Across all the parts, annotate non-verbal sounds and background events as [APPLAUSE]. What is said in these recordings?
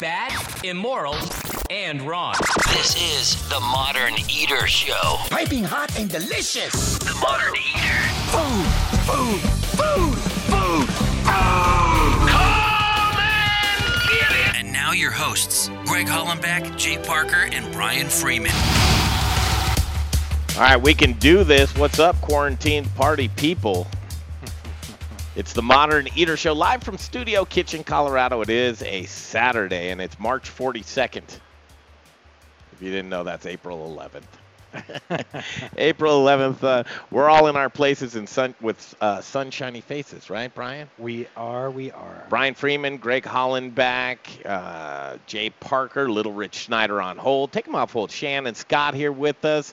bad, immoral, and wrong. This is the Modern Eater Show. Piping hot and delicious. The Modern Eater. Food, food, food, food, food. And get it. And now your hosts, Greg Hollenbeck, Jay Parker, and Brian Freeman. All right, we can do this. What's up, quarantined party people? It's the Modern Eater Show live from Studio Kitchen, Colorado. It is a Saturday, and it's March 42nd. If you didn't know, that's April 11th. [LAUGHS] April 11th. Uh, we're all in our places in sun with uh, sunshiny faces, right, Brian? We are, we are. Brian Freeman, Greg Hollenbeck, uh, Jay Parker, Little Rich Schneider on hold. Take them off hold. Shannon Scott here with us.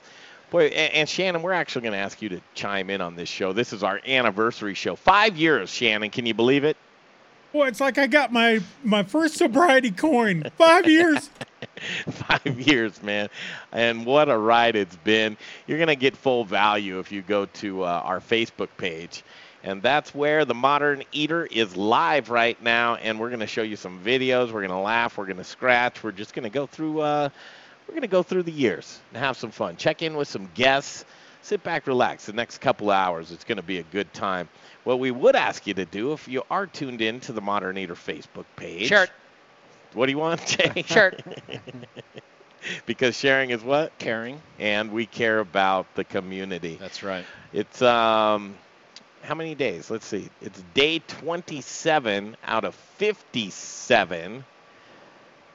Boy, and, and Shannon, we're actually going to ask you to chime in on this show. This is our anniversary show. Five years, Shannon. Can you believe it? Boy, it's like I got my my first sobriety coin. Five years. [LAUGHS] Five years, man. And what a ride it's been. You're going to get full value if you go to uh, our Facebook page. And that's where the Modern Eater is live right now. And we're going to show you some videos. We're going to laugh. We're going to scratch. We're just going to go through. Uh, we're going to go through the years and have some fun. Check in with some guests. Sit back, relax. The next couple hours, it's going to be a good time. What we would ask you to do, if you are tuned in to the Modern Eater Facebook page, Shirt. What do you want, Jay? [LAUGHS] Shirt. [LAUGHS] because sharing is what? Caring. And we care about the community. That's right. It's um, how many days? Let's see. It's day 27 out of 57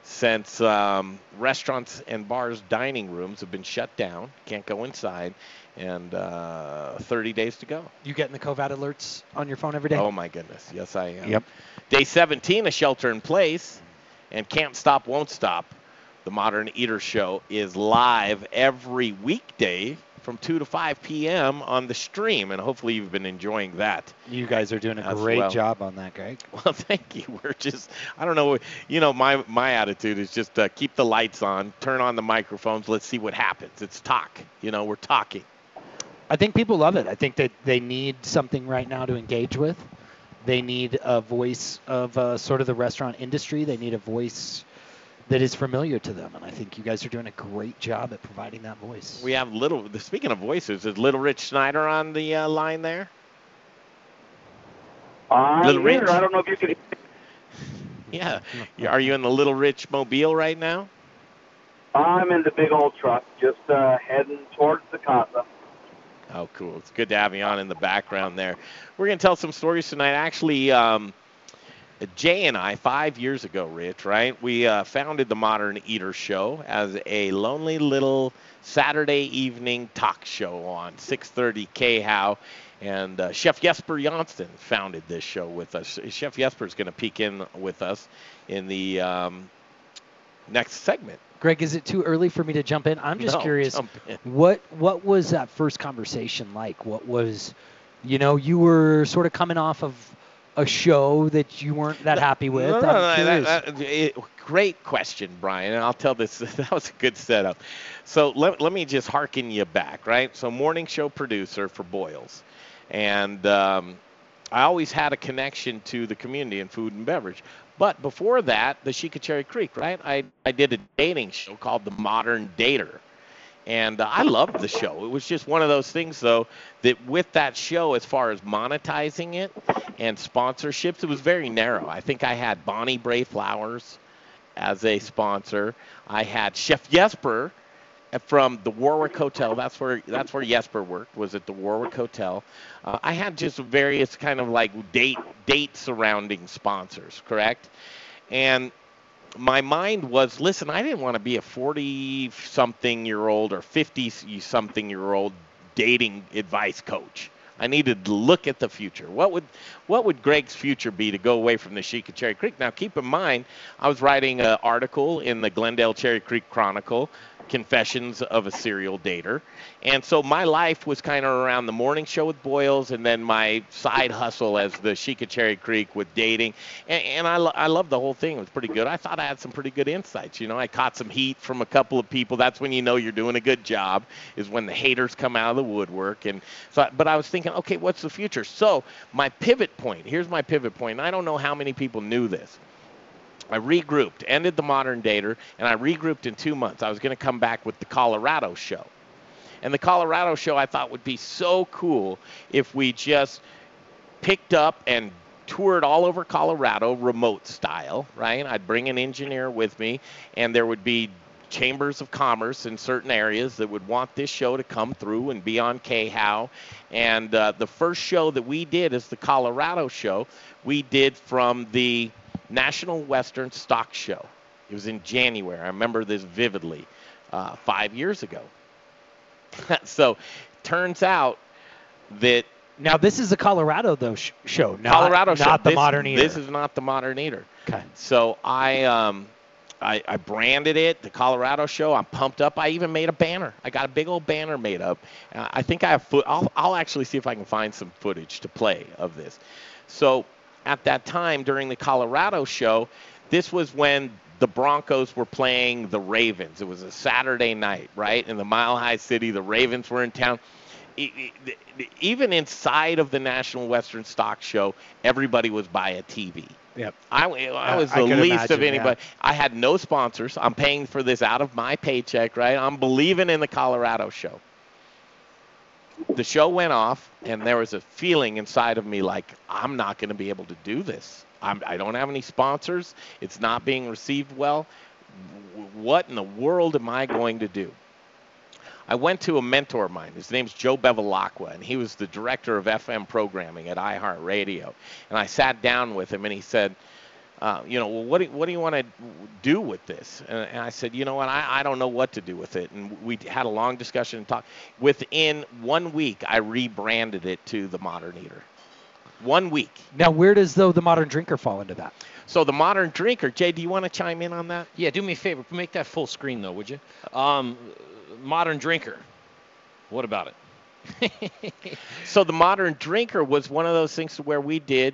since um, restaurants and bars, dining rooms have been shut down. Can't go inside, and uh, 30 days to go. You getting the COVID alerts on your phone every day? Oh my goodness, yes I am. Yep. Day 17 a shelter in place, and can't stop, won't stop. The Modern Eater Show is live every weekday from 2 to 5 p.m. on the stream, and hopefully you've been enjoying that. You guys are doing a great well. job on that, Greg. [LAUGHS] Well, thank you. We're just, I don't know, you know, my my attitude is just uh, keep the lights on, turn on the microphones, let's see what happens. It's talk. You know, we're talking. I think people love it. I think that they need something right now to engage with. They need a voice of uh, sort of the restaurant industry. They need a voice that is familiar to them, and I think you guys are doing a great job at providing that voice. We have little. Speaking of voices, is Little Rich Schneider on the uh, line there? I'm Little here. Rich? I don't know if you can. [LAUGHS] Yeah. Are you in the Little Rich Mobile right now? I'm in the big old truck, just uh, heading towards the casa. Oh, cool. It's good to have you on in the background there. We're going to tell some stories tonight. Actually, um, Jay and I, five years ago, Rich, right? We uh, founded the Modern Eater Show as a lonely little Saturday evening talk show on 6:30 KHOW. And uh, Chef Jesper Jonsson founded this show with us. Chef Jesper is going to peek in with us in the um, next segment. Greg, is it too early for me to jump in? I'm just No, curious. What what was that first conversation like? What was, you know, you were sort of coming off of a show that you weren't that happy with. No, no, no, that- that- it- great question, Brian. And I'll tell this. [LAUGHS] That was a good setup. So let, let me just harken you back, right? So morning show producer for Boyles, and um, I always had a connection to the community and food and beverage. But before that, the Cherry Creek, right? I, I did a dating show called The Modern Dater. And uh, I loved the show. It was just one of those things, though, that with that show, as far as monetizing it and sponsorships, it was very narrow. I think I had Bonnie Brae Flowers as a sponsor. I had Chef Jesper from the Warwick Hotel. That's where that's where Jesper worked. Was at the Warwick Hotel. Uh, I had just various kind of like date date surrounding sponsors, correct? And my mind was, listen, I didn't want to be a 40 something year old or 50 something year old dating advice coach. I needed to look at the future. What would what would Greg's future be to go away from the Sheik of Cherry Creek? Now, keep in mind, I was writing an article in the Glendale Cherry Creek Chronicle, Confessions of a Serial Dater, and so my life was kind of around the morning show with Boyles, and then my side hustle as the Sheik of Cherry Creek with dating, and, and I lo- I loved the whole thing. It was pretty good. I thought I had some pretty good insights. You know, I caught some heat from a couple of people. That's when you know you're doing a good job. Is when the haters come out of the woodwork. And so, but I was thinking, okay, what's the future? So my pivot point. Here's my pivot point. I don't know how many people knew this. I regrouped, ended the modern dater, and I regrouped in two months. I was going to come back with the Colorado show. And the Colorado show I thought would be so cool if we just picked up and toured all over Colorado remote style, right? I'd bring an engineer with me, and there would be chambers of commerce in certain areas that would want this show to come through and be on KHOW. And uh, the first show that we did is the Colorado show. We did from the National Western Stock Show. It was in January. I remember this vividly, uh, five years ago. [LAUGHS] so, turns out that Now this is a Colorado though sh- show, not, Colorado show. not the this, modern eater. This is not the modern eater. okay. So I um, I, I branded it the Colorado show. I'm pumped up. I even made a banner. I got a big old banner made up. Uh, I think I have foot. I'll, I'll actually see if I can find some footage to play of this. So at that time during the Colorado show, this was when the Broncos were playing the Ravens. It was a Saturday night, right? In the Mile High City, the Ravens were in town. Even inside of the National Western Stock Show, everybody was by a TV. Yep. I, I Uh, was I the could least imagine, of yeah. anybody. I had no sponsors. I'm paying for this out of my paycheck, right? I'm believing in the Colorado show. The show went off, and there was a feeling inside of me like, I'm not going to be able to do this. I'm, I don't have any sponsors. It's not being received well. What in the world am I going to do? I went to a mentor of mine. His name's Joe Bevilacqua, and he was the director of FM programming at iHeartRadio. And I sat down with him, and he said, uh, you know, well, what do, what do you want to do with this? And, and I said, you know what, I, I don't know what to do with it. And we had a long discussion and talk. Within one week, I rebranded it to the Modern Eater. One week. Now where does though the modern drinker fall into that? So the Modern Drinker, Jay, do you want to chime in on that? Yeah, do me a favor. Make that full screen, though, would you? Um, modern drinker. What about it? [LAUGHS] So the modern drinker was one of those things where we did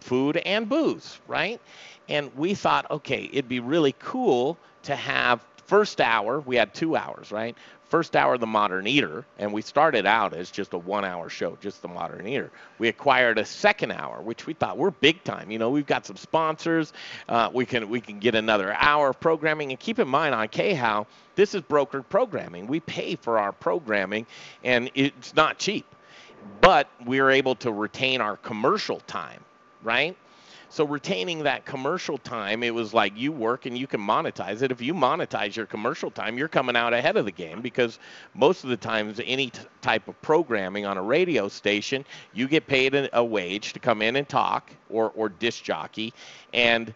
food and booze, right? And we thought, okay, it'd be really cool to have first hour. We had two hours, right? First hour, the modern eater, and we started out as just a one-hour show, just the modern eater. We acquired a second hour, which we thought we're big time. You know, we've got some sponsors. Uh, we can we can get another hour of programming. And keep in mind on KHOW, this is brokered programming. We pay for our programming, and it's not cheap but we are able to retain our commercial time, right? So retaining that commercial time, it was like you work and you can monetize it. If you monetize your commercial time, you're coming out ahead of the game because most of the times any t- type of programming on a radio station, you get paid a, a wage to come in and talk or or disc jockey, and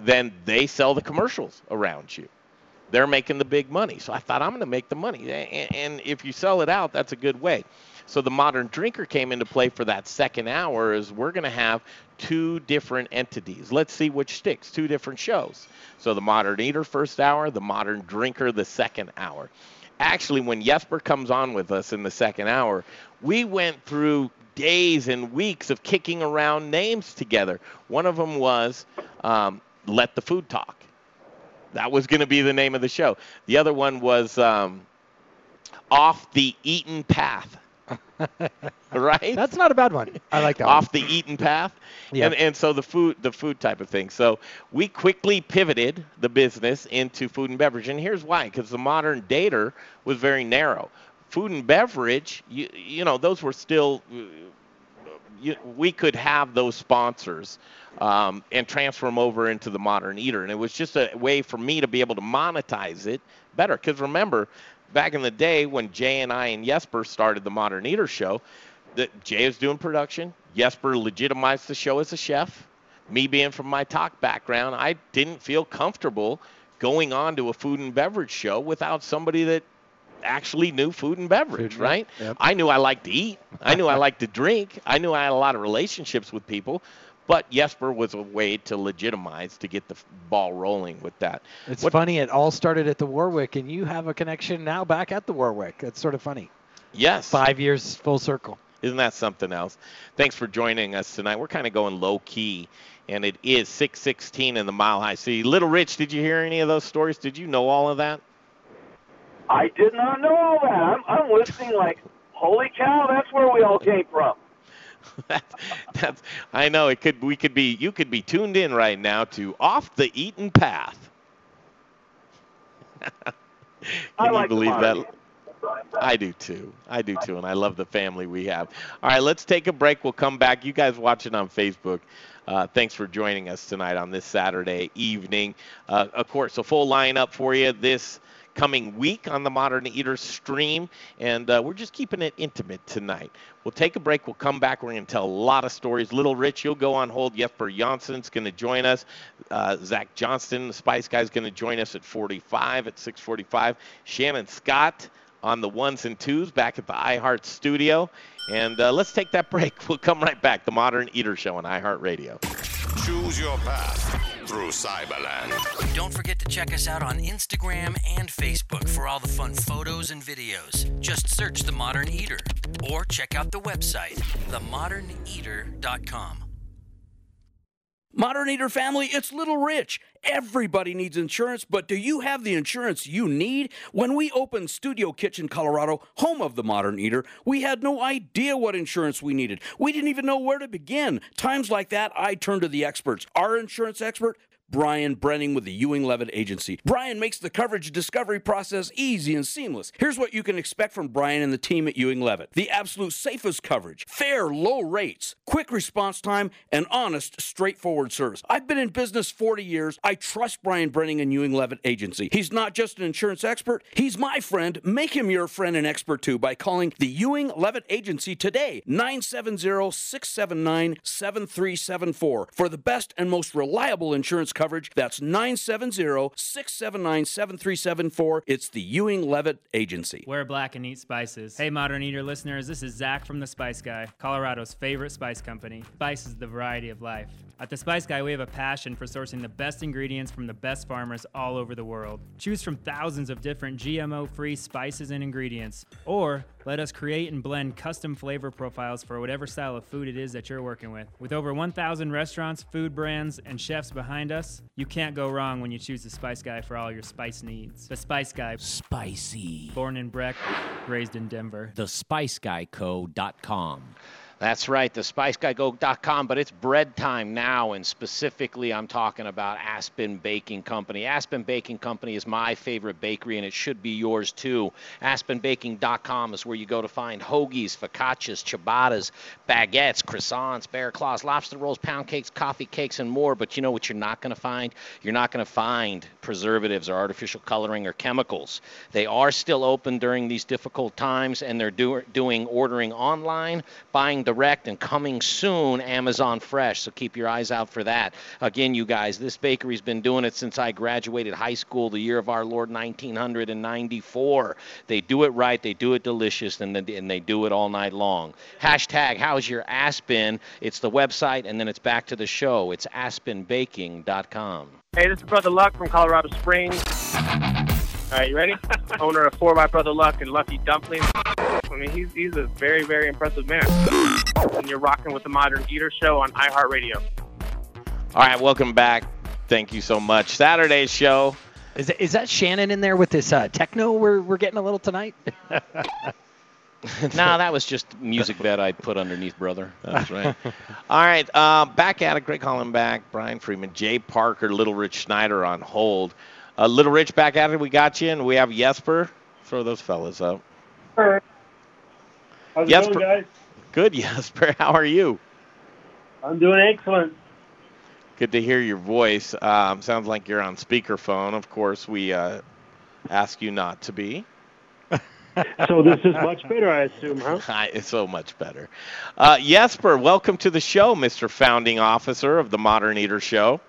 then they sell the commercials around you they're making the big money. So I thought I'm going to make the money, A- and if you sell it out, that's a good way. So the modern drinker came into play for that second hour. Is we're going to have two different entities. Let's see which sticks. Two different shows. So the modern eater first hour, the modern drinker the second hour. Actually, when Jesper comes on with us in the second hour, we went through days and weeks of kicking around names together. One of them was um, "Let the Food Talk." That was going to be the name of the show. The other one was um, Off the Eaten Path. [LAUGHS] right? That's not a bad one. I like that. one. Off the eaten path. Yeah. And, and so the food the food type of thing. So we quickly pivoted the business into food and beverage. And here's why, because the modern dater was very narrow. Food and beverage, you, you know, those were still uh, you, we could have those sponsors um, and transfer them over into the modern eater and it was just a way for me to be able to monetize it better because remember back in the day when jay and i and jesper started the modern eater show that jay was doing production jesper legitimized the show as a chef me being from my talk background i didn't feel comfortable going on to a food and beverage show without somebody that actually knew food and beverage, Food, right? yep. I knew I liked to eat. I knew I liked to drink. I knew I had a lot of relationships with people. But Jesper was a way to legitimize to get the ball rolling with that. It's What- funny. It all started at the Warwick, and you have a connection now back at the Warwick. That's sort of funny. Yes. Five years full circle. Isn't that something else? Thanks for joining us tonight. We're kind of going low key, and it is 616 in the Mile High City. Little Rich, did you hear any of those stories? Did you know all of that? I did not know all that. I'm, I'm listening like, holy cow, that's where we all came from. [LAUGHS] that's, that's I know it could we could be you could be tuned in right now to off the eaten path. Can I you like the believe that? I do too. I do too, and I love the family we have. All right, let's take a break. We'll come back. You guys watching on Facebook, uh, thanks for joining us tonight on this Saturday evening. Uh, of course, a full lineup for you this coming week on the Modern Eater stream, and uh, we're just keeping it intimate tonight. We'll take a break. We'll come back. We're going to tell a lot of stories. Little Rich, you'll go on hold. Jesper Jonsson's going to join us. Uh, Zach Johnston, the Spice Guy's going to join us at 45, at 6:45. Shannon Scott on the ones and twos back at the iHeart studio. And uh, let's take that break. [LAUGHS] We'll come right back. The Modern Eater Show on iHeartRadio. Choose your path through Cyberland. Don't forget to check us out on Instagram and Facebook for all the fun photos and videos. Just search The Modern Eater or check out the website, themoderneater.com. Modern Eater family, it's Little Rich. Everybody needs insurance, but do you have the insurance you need? When we opened Studio Kitchen, Colorado, home of the Modern Eater, we had no idea what insurance we needed. We didn't even know where to begin. Times like that, I turn to the experts. Our insurance expert, Brian Brenning with the Ewing Levitt Agency. Brian makes the coverage discovery process easy and seamless. Here's what you can expect from Brian and the team at Ewing Levitt the absolute safest coverage, fair, low rates, quick response time, and honest, straightforward service. I've been in business 40 years. I trust Brian Brenning and Ewing Levitt Agency. He's not just an insurance expert, he's my friend. Make him your friend and expert too by calling the Ewing Levitt Agency today, 970 679 7374 for the best and most reliable insurance coverage. That's 970 679 7374. It's the Ewing Levitt Agency. Wear black and eat spices. Hey, Modern Eater listeners, this is Zach from The Spice Guy, Colorado's favorite spice company. Spice is the variety of life. At The Spice Guy, we have a passion for sourcing the best ingredients from the best farmers all over the world. Choose from thousands of different GMO free spices and ingredients, or let us create and blend custom flavor profiles for whatever style of food it is that you're working with. With over 1,000 restaurants, food brands, and chefs behind us, you can't go wrong when you choose The Spice Guy for all your spice needs. The Spice Guy, Spicy. born in Breck, raised in Denver. TheSpiceGuyCo.com. That's right, the spiceguyco.com, but it's bread time now, and specifically I'm talking about Aspen Baking Company. Aspen Baking Company is my favorite bakery, and it should be yours too. AspenBaking.com is where you go to find hoagies, focaccias, ciabattas, baguettes, croissants, bear claws, lobster rolls, pound cakes, coffee cakes, and more. But you know what you're not going to find? You're not going to find preservatives or artificial coloring or chemicals. They are still open during these difficult times, and they're do- doing ordering online, buying direct, and coming soon Amazon Fresh. So keep your eyes out for that. Again, you guys, this bakery's been doing it since I graduated high school, the year of our Lord 1994. They do it right, they do it delicious, and, they do it all night long. Hashtag How's Your Aspen? It's the website, and then it's back to the show. It's aspenbaking.com. Hey, this is Brother Luck from Colorado Springs. All right, you ready? [LAUGHS] Owner of 4 by Brother Luck and Lucky Dumplings. I mean, he's, he's a very, very impressive man. And you're rocking with the Modern Eater Show on iHeartRadio. All right, welcome back. Thank you so much. Saturday's show. Is, is that Shannon in there with this uh, techno we're, we're getting a little tonight? [LAUGHS] [LAUGHS] no, that was just music bed I put underneath, brother. That's right. All right, uh, back at it. Greg Hollenbeck, Brian Freeman, Jay Parker, Little Rich Schneider on hold. Uh, Little Rich back at it. We got you, and we have Jesper. Throw those fellas up. How's it Jesper. going, guys? Good, [LAUGHS] Jesper. How are you? I'm doing excellent. Good to hear your voice. Um, sounds like you're on speakerphone. Of course, we uh, ask you not to be. [LAUGHS] So this is much better, I assume, huh? [LAUGHS] Hi, It's so much better. Uh, Jesper, welcome to the show, Mr. Founding Officer of the Modern Eater Show.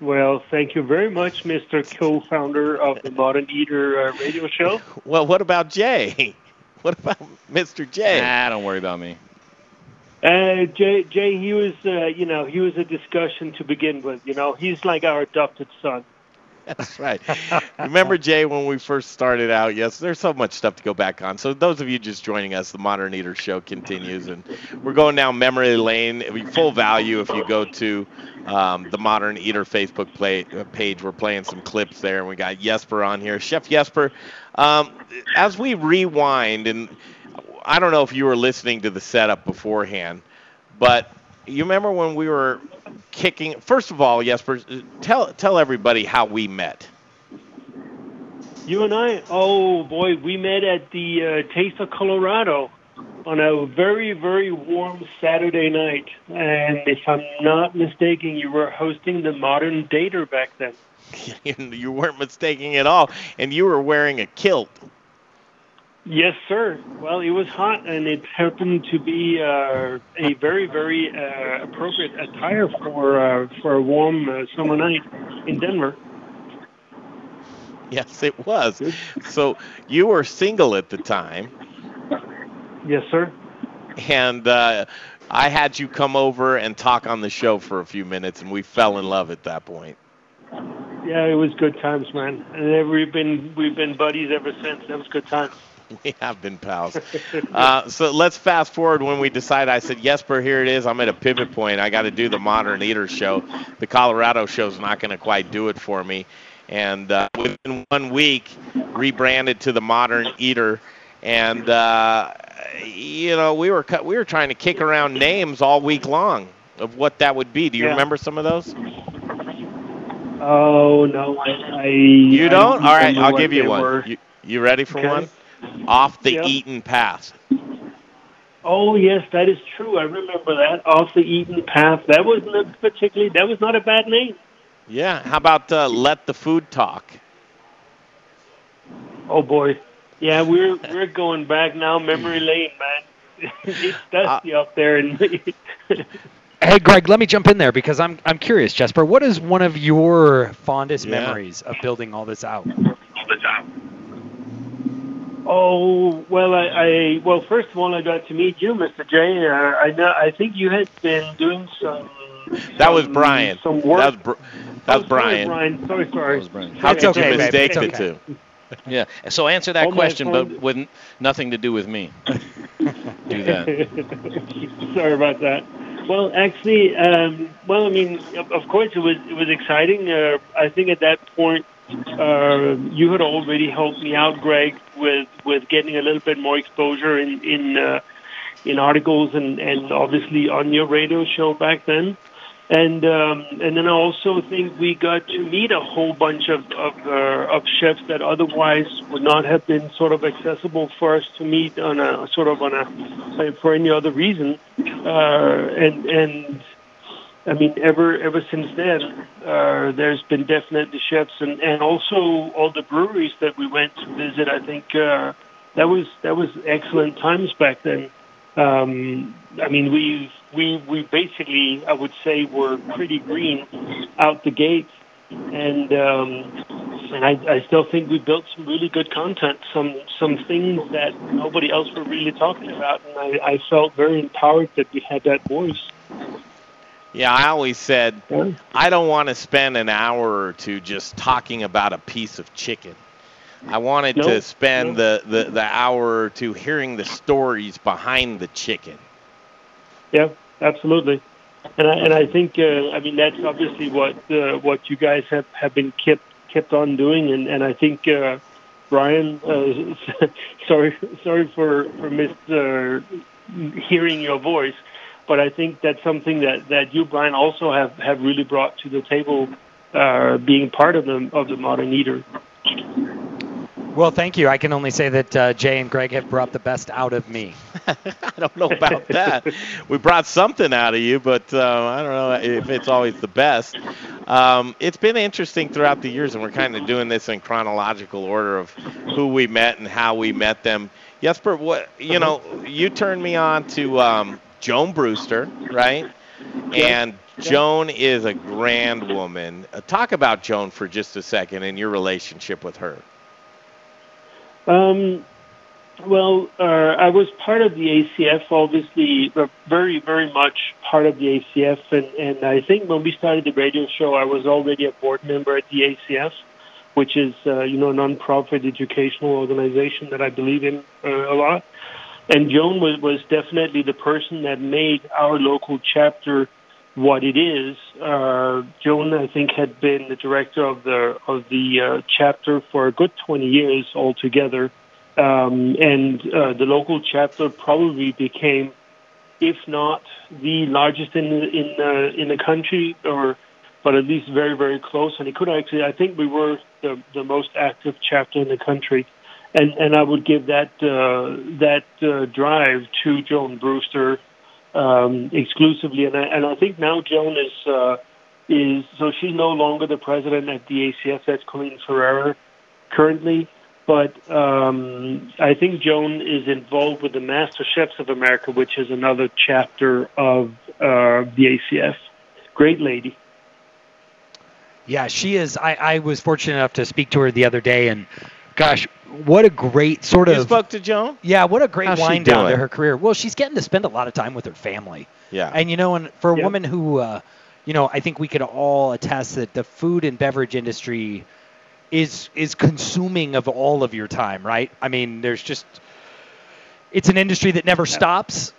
Well, thank you very much, Mr. Co-founder of the Modern Eater uh, radio show. [LAUGHS] Well, what about Jay? [LAUGHS] What about Mr. Jay? Ah, don't worry about me. Uh, Jay, Jay, he was, uh, you know, he was a discussion to begin with. You know, he's like our adopted son. [LAUGHS] That's right. Remember, [LAUGHS] Jay, when we first started out? Yes, there's so much stuff to go back on. So, those of you just joining us, the Modern Eater Show continues, and we're going down memory lane. It'll be full value if you go to um, the Modern Eater Facebook play, uh, page. We're playing some clips there, and we got Jesper on here. Chef Jesper, um, as we rewind, and I don't know if you were listening to the setup beforehand, but you remember when we were kicking? First of all, Jesper, tell tell everybody how we met. You and I, oh boy, we met at the uh, Taste of Colorado on a very, very warm Saturday night. And if I'm not mistaken, you were hosting the Modern Dater back then. [LAUGHS] you weren't mistaken at all, and you were wearing a kilt. Yes, sir. Well, it was hot, and it happened to be uh, a very, very uh, appropriate attire for uh, for a warm uh, summer night in Denver. Yes, it was. So you were single at the time. Yes, sir. And uh, I had you come over and talk on the show for a few minutes, and we fell in love at that point. Yeah, it was good times, man. And we've been we've been buddies ever since. That was good times. [LAUGHS] We have been pals. uh, so let's fast forward when we decide. I said, yes. Jesper, here it is. I'm at a pivot point. I got to do the Modern Eater show. The Colorado show's not going to quite do it for me. And uh, within one week, rebranded to the Modern Eater. And uh, you know, we were we were trying to kick around names all week long of what that would be. Do you Yeah. remember some of those? Oh no, I. I You don't? I All right, I'll give you one. were. You, you ready for Okay. one? Off the Yep. Eaten Path. Oh yes, that is true. I remember that off the Eaten Path. That was not particularly. That was not a bad name. Yeah. How about uh, Let the Food Talk? Oh boy, yeah, we're [LAUGHS] we're going back now, memory lane, man. [LAUGHS] it's dusty Uh, up there, and [LAUGHS] Hey, Greg, let me jump in there because I'm I'm curious, Jesper. What is one of your fondest Yeah. memories of building all this out? Oh well, I, I well first of all, I got to meet you, Mr. J. Uh, I know. I think you had been doing some. That was Brian. Some work. That was, Br- that was Oh, sorry, Brian. Brian. Sorry, sorry. was Brian. How could okay, you mistake it's the okay. two? Yeah. So answer that Oh, question, but with nothing to do with me. [LAUGHS] do that. [LAUGHS] Sorry about that. Well, actually, um, well, I mean, of, of course, it was it was exciting. Uh, I think at that point, uh, you had already helped me out, Greg, with with getting a little bit more exposure in in uh, in articles and and obviously on your radio show back then. And um, and then I also think we got to meet a whole bunch of of, uh, of chefs that otherwise would not have been sort of accessible for us to meet on a sort of on a for any other reason. Uh, and and I mean, ever ever since then, uh, there's been definitely chefs and and also all the breweries that we went to visit. I think uh, that was that was excellent times back then. Um, I mean, we we we basically, I would say, were pretty green out the gate, and um, and I, I still think we built some really good content, some some things that nobody else were really talking about, and I, I felt very empowered that we had that voice. Yeah, I always said I don't want to spend an hour or two just talking about a piece of chicken. I wanted No, to spend no. the, the, the hour or two hearing the stories behind the chicken. Yeah, absolutely. And I and I think uh, I mean that's obviously what uh, what you guys have, have been kept kept on doing, and and I think uh, Brian, uh, [LAUGHS] sorry sorry for for miss uh, hearing your voice, but I think that's something that that you Brian also have have really brought to the table, uh, being part of the of the modern eater. Well, thank you. I can only say that uh, Jay and Greg have brought the best out of me. [LAUGHS] I don't know about [LAUGHS] that. we brought something out of you, but uh, I don't know if it's always the best. Um, it's been interesting throughout the years, and we're kind of doing this in chronological order of who we met and how we met them. Jesper, what you know, you turned me on to um, Joan Brewster, right? And Joan is a grand woman. Uh, talk about Joan for just a second and your relationship with her. Um, well, uh, I was part of the ACF, obviously, uh, very, very much part of the ACF. And, and I think when we started the radio show, I was already a board member at the ACF, which is, uh, you know, a nonprofit educational organization that I believe in uh, a lot. And Joan was, was definitely the person that made our local chapter what it is. Uh, Joan, I think, had been the director of the of the uh, chapter for a good 20 years altogether, um, and uh, the local chapter probably became, if not the largest in the, in in the country, or but at least very very close. And it could actually, I think we were the, the most active chapter in the country, and and I would give that uh, that uh, drive to Joan Brewster um, exclusively. And I, and I think now Joan is uh, is so she's no longer the president at the ACF. That's Colleen Ferreira currently. But um, I think Joan is involved with the Master Chefs of America, which is another chapter of uh, the ACF. Great lady. Yeah, she is. I, I was fortunate enough to speak to her the other day, and gosh, what a great sort You of. spoke to Joan? Yeah, what a great How's wind down to her career. Well, she's getting to spend a lot of time with her family. Yeah. And you know, and for a Yep. woman who, uh, you know, I think we could all attest that the food and beverage industry is is consuming of all of your time, right? I mean, there's just it's an industry that never stops.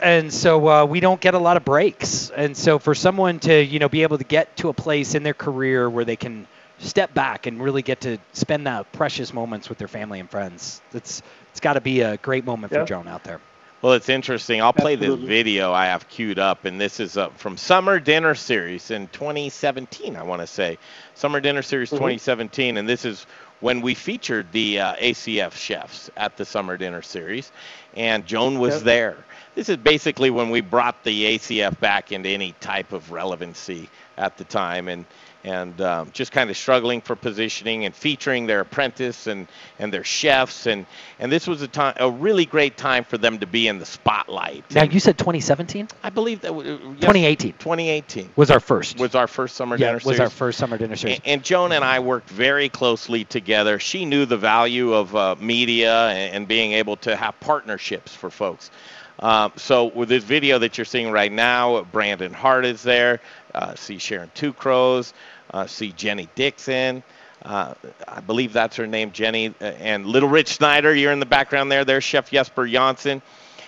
And so uh, we don't get a lot of breaks. And so for someone to, you know, be able to get to a place in their career where they can step back and really get to spend that precious moments with their family and friends, it's it's got to be a great moment Yeah. for Joan out there. Well, it's interesting. I'll play this video I have queued up, and this is uh, from Summer Dinner Series in 2017, I want to say. Summer Dinner Series Mhm. 2017, and this is when we featured the uh, ACF chefs at the Summer Dinner Series, and Joan was Yep. there. This is basically when we brought the ACF back into any type of relevancy at the time, and and um, just kind of struggling for positioning and featuring their apprentice and, and their chefs and and this was a time a really great time for them to be in the spotlight. Now you said 2017, I believe that w- uh, yes, 2018 2018 was our first. was our first summer yeah, dinner was series. our first summer dinner series. And, and Joan and I worked very closely together. She knew the value of uh, media and, and being able to have partnerships for folks. Um, so with this video that you're seeing right now, Brandon Hart is there. Uh, see Sharon Two Crows. Uh, see Jenny Dixon. Uh, I believe that's her name, Jenny. Uh, and Little Rich Schneider, you're in the background there. There's Chef Jesper Jonsson.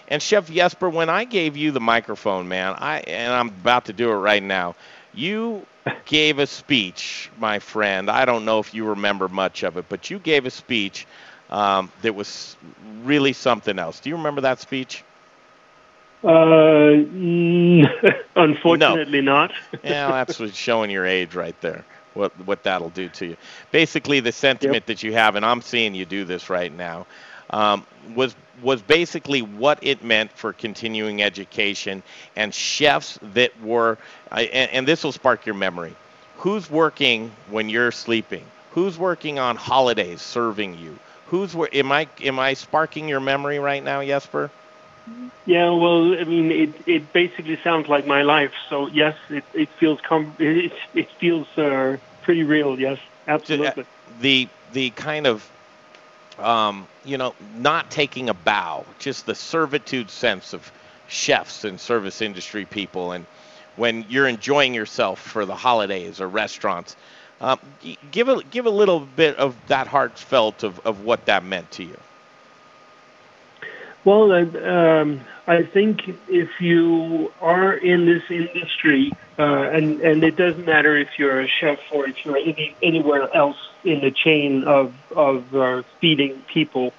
And Chef Jesper, when I gave you the microphone, man, I and I'm about to do it right now. You [LAUGHS] gave a speech, my friend. I don't know if you remember much of it, but you gave a speech um, that was really something else. Do you remember that speech? Uh, [LAUGHS] unfortunately not. [LAUGHS] yeah, that's what's showing your age right there. What what that'll do to you. Basically, the sentiment that you have, and I'm seeing you do this right now, um, was was basically what it meant for continuing education and chefs that were, and, and this will spark your memory. Who's working when you're sleeping? Who's working on holidays serving you? Who's wor- am I am I sparking your memory right now, Jesper? Yeah, well, I mean, it it basically sounds like my life. So yes, it it feels com- it it feels uh, pretty real. Yes, absolutely. the the kind of um, you know not taking a bow, just the servitude sense of chefs and service industry people, and when you're enjoying yourself for the holidays or restaurants, g- give a give a little bit of that heartfelt of, of what that meant to you. Well, uh, um, I think if you are in this industry, uh, and and it doesn't matter if you're a chef or if you're any, anywhere else in the chain of of uh, feeding people,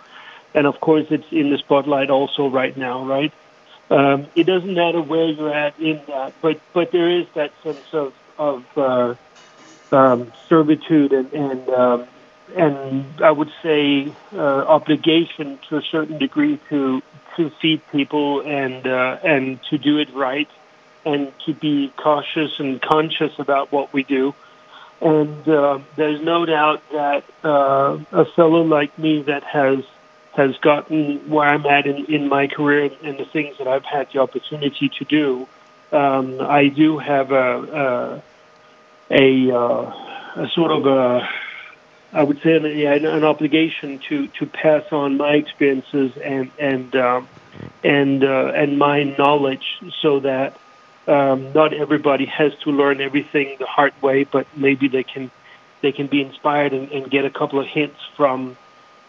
and of course it's in the spotlight also right now, right? Um, it doesn't matter where you're at in that, but but there is that sense of of uh, um, servitude and and um, and I would say uh, obligation to a certain degree to to feed people and uh, and to do it right and to be cautious and conscious about what we do. And uh, there's no doubt that uh, a fellow like me that has has gotten where I'm at in, in my career and the things that I've had the opportunity to do, um, I do have a a, a, uh, a sort of a I would say an, yeah, an, an obligation to, to pass on my experiences and and um, and uh, and my knowledge so that um, not everybody has to learn everything the hard way, but maybe they can they can be inspired and, and get a couple of hints from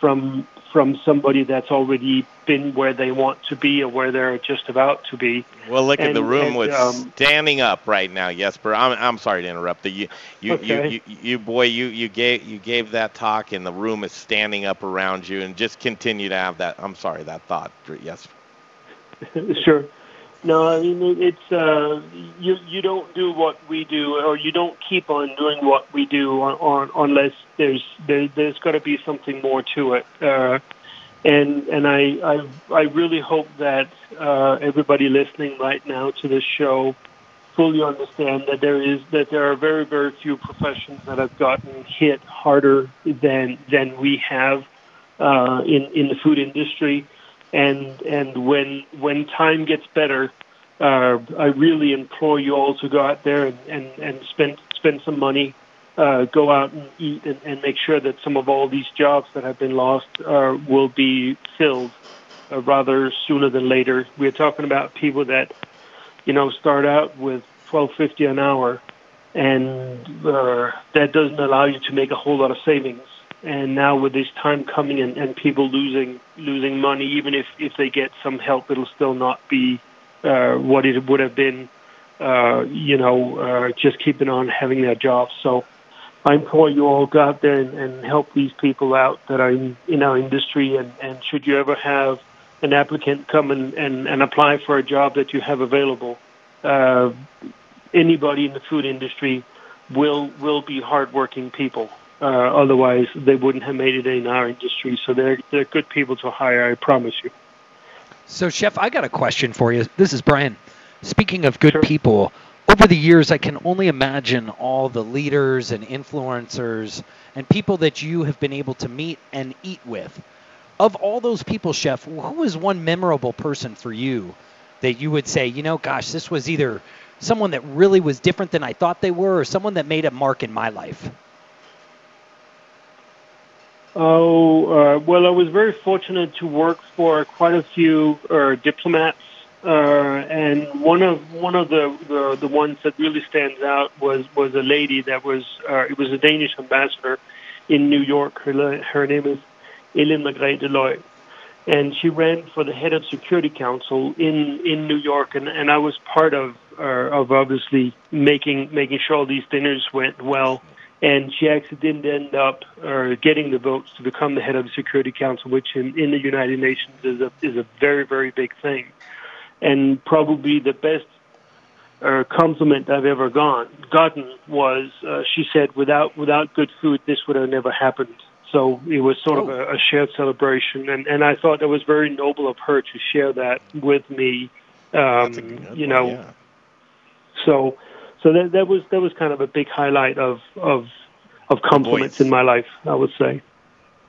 from from somebody that's already been where they want to be or where they're just about to be. Well, look at the room and, with um, standing up right now, Jesper. I'm, I'm sorry to interrupt. You, you, Okay. you, you, you, boy, you, you gave you gave that talk, and the room is standing up around you, and just continue to have that. I'm sorry, that thought. Yes. [LAUGHS] sure. No, I mean it- it's uh, you. You don't do what we do, or you don't keep on doing what we do, on, on, unless there's there, there's got to be something more to it. Uh, and and I, I I really hope that uh, everybody listening right now to this show fully understand that there is that there are very very few professions that have gotten hit harder than than we have uh, in in the food industry and and when when time gets better, uh, I really implore you all to go out there and, and, and spend spend some money, uh, go out and eat, and, and make sure that some of all these jobs that have been lost uh, will be filled uh, rather sooner than later. We're talking about people that you know start out with twelve fifty an hour, and uh, that doesn't allow you to make a whole lot of savings and now with this time coming and, and people losing losing money, even if if they get some help, it'll still not be uh, what it would have been. Uh, you know, uh, just keeping on having their jobs. So I implore you all go out there and, and help these people out that are in, in our industry. And, and should you ever have an applicant come and, and, and apply for a job that you have available, uh, anybody in the food industry will will be hardworking people. Uh, otherwise, they wouldn't have made it in our industry. So they're they're good people to hire. I promise you. So, Chef, I got a question for you. This is Brian. Speaking of good people, over the years, I can only imagine all the leaders and influencers and people that you have been able to meet and eat with. Of all those people, Chef, who is one memorable person for you that you would say, you know, gosh, this was either someone that really was different than I thought they were or someone that made a mark in my life? Oh, uh, well, I was very fortunate to work for quite a few uh, diplomats, uh, and one of one of the, the the ones that really stands out was was a lady that was uh, it was a Danish ambassador in New York. Her her name is Ellen Margrethe Løg, and she ran for the head of Security Council in in New York, and and I was part of uh, of obviously making making sure all these dinners went well and she actually didn't end up uh, getting the votes to become the head of the Security Council, which in, in the United Nations is a is a very very big thing, and probably the best uh, compliment I've ever gone gotten was uh, she said without without good food this would have never happened. So it was sort of a, a shared celebration, and and I thought it was very noble of her to share that with me. Um, you know, so so that that was that was kind of a big highlight of of of compliments in my life, I would say.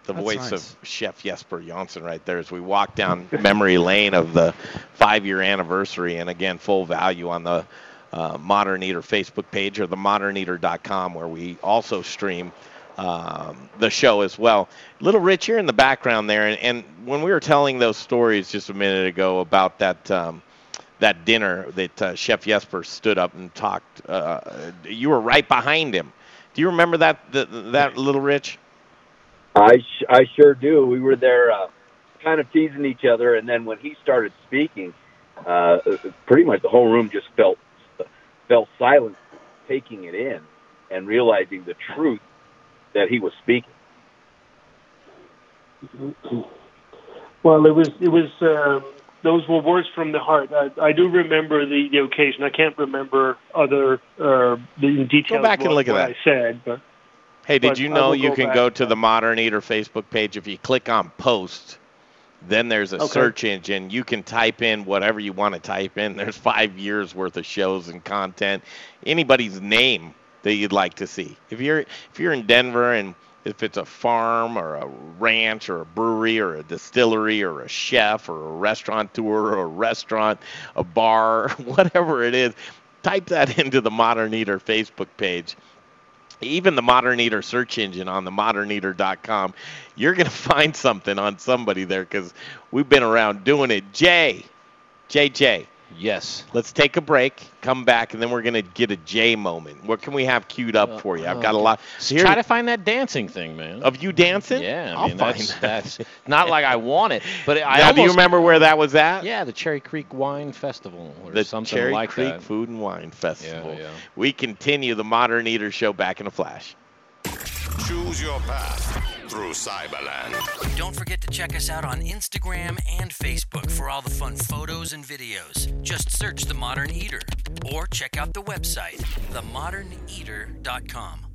The voice of Chef Jesper Jonsson right there as we walk down [LAUGHS] memory lane of the five-year anniversary, and again, full value on the uh, Modern Eater Facebook page or the moderneater.com where we also stream um, the show as well. Little Rich, you're in the background there, and, and when we were telling those stories just a minute ago about that um, that dinner that uh, Chef Jesper stood up and talked, uh, you were right behind him. Do you remember that the, that Little Rich? I sh- I sure do. We were there, uh, kind of teasing each other, and then when he started speaking, uh, pretty much the whole room just felt fell silent, taking it in and realizing the truth that he was speaking. Well, it was it was um, those were words from the heart. I, I do remember the, the occasion. I can't remember other uh, the details. Go back and what, look at that. I said, but Hey, did But you know you go can go to the Modern Eater Facebook page if you click on post, then there's a Okay. search engine. You can type in whatever you want to type in. [LAUGHS] There's five years worth of shows and content. Anybody's name that you'd like to see. If you're if you're in Denver and if it's a farm or a ranch or a brewery or a distillery or a chef or a restaurateur or a restaurant, a bar, [LAUGHS] whatever it is, type that [LAUGHS] into the Modern Eater Facebook page even the Modern Eater search engine on the moderneater.com, you're going [LAUGHS] to find something on somebody there because we've been around doing it. Jay, JJ, Yes. Let's take a break, come back, and then we're going to get a J moment. What can we have queued up uh, for you? I've uh, got a lot. So try to find that dancing thing, man. Of you dancing? Yeah, I I'll mean find that's that. that's [LAUGHS] not like I want it, but I now, almost, do you remember where that was at? Yeah, the Cherry Creek Wine Festival or the something Cherry like Creek that. Food and Wine Festival. Yeah, yeah. We continue the Modern Eater Show back in a flash. Choose your path through Cyberland. Don't forget to check us out on Instagram and Facebook for all the fun photos and videos. Just search The Modern Eater or check out the website, themoderneater.com.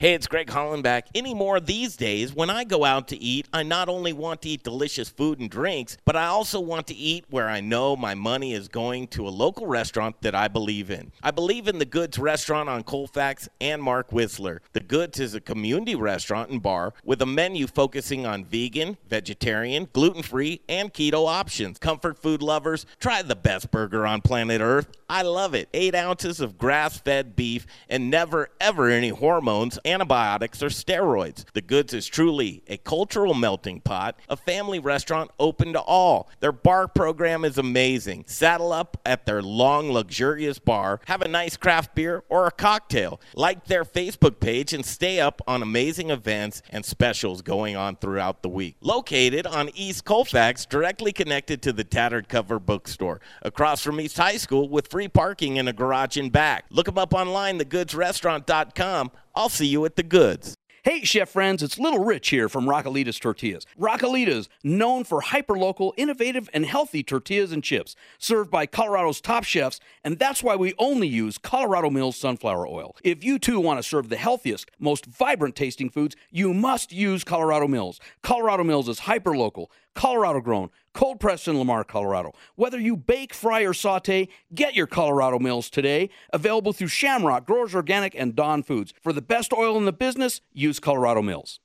Hey, it's Greg Hollenbeck. Anymore these days, when I go out to eat, I not only want to eat delicious food and drinks, but I also want to eat where I know my money is going to a local restaurant that I believe in. I believe in the Goods restaurant on Colfax and Mark Whistler. The Goods is a community restaurant and bar with a menu focusing on vegan, vegetarian, gluten free, and keto options. Comfort food lovers, try the best burger on planet Earth. I love it. Eight ounces of grass fed beef and never, ever any hormones, antibiotics, or steroids. The Goods is truly a cultural melting pot, a family restaurant open to all. Their bar program is amazing. Saddle up at their long, luxurious bar, have a nice craft beer or a cocktail. Like their Facebook page and stay up on amazing events and specials going on throughout the week. Located on East Colfax, directly connected to the Tattered Cover Bookstore, across from East High School with free parking and a garage in back. Look them up online, thegoodsrestaurant.com. I'll see you at the Goods. Hey, chef friends, it's Little Rich here from Raquelita's Tortillas. Raquelita's, known for hyperlocal, innovative, and healthy tortillas and chips, served by Colorado's top chefs, and that's why we only use Colorado Mills sunflower oil. If you too want to serve the healthiest, most vibrant tasting foods, you must use Colorado Mills. Colorado Mills is hyperlocal, Colorado grown, cold pressed in Lamar, Colorado. Whether you bake, fry, or saute, get your Colorado Mills today. Available through Shamrock, Growers Organic, and Dawn Foods. For the best oil in the business, use Colorado Mills.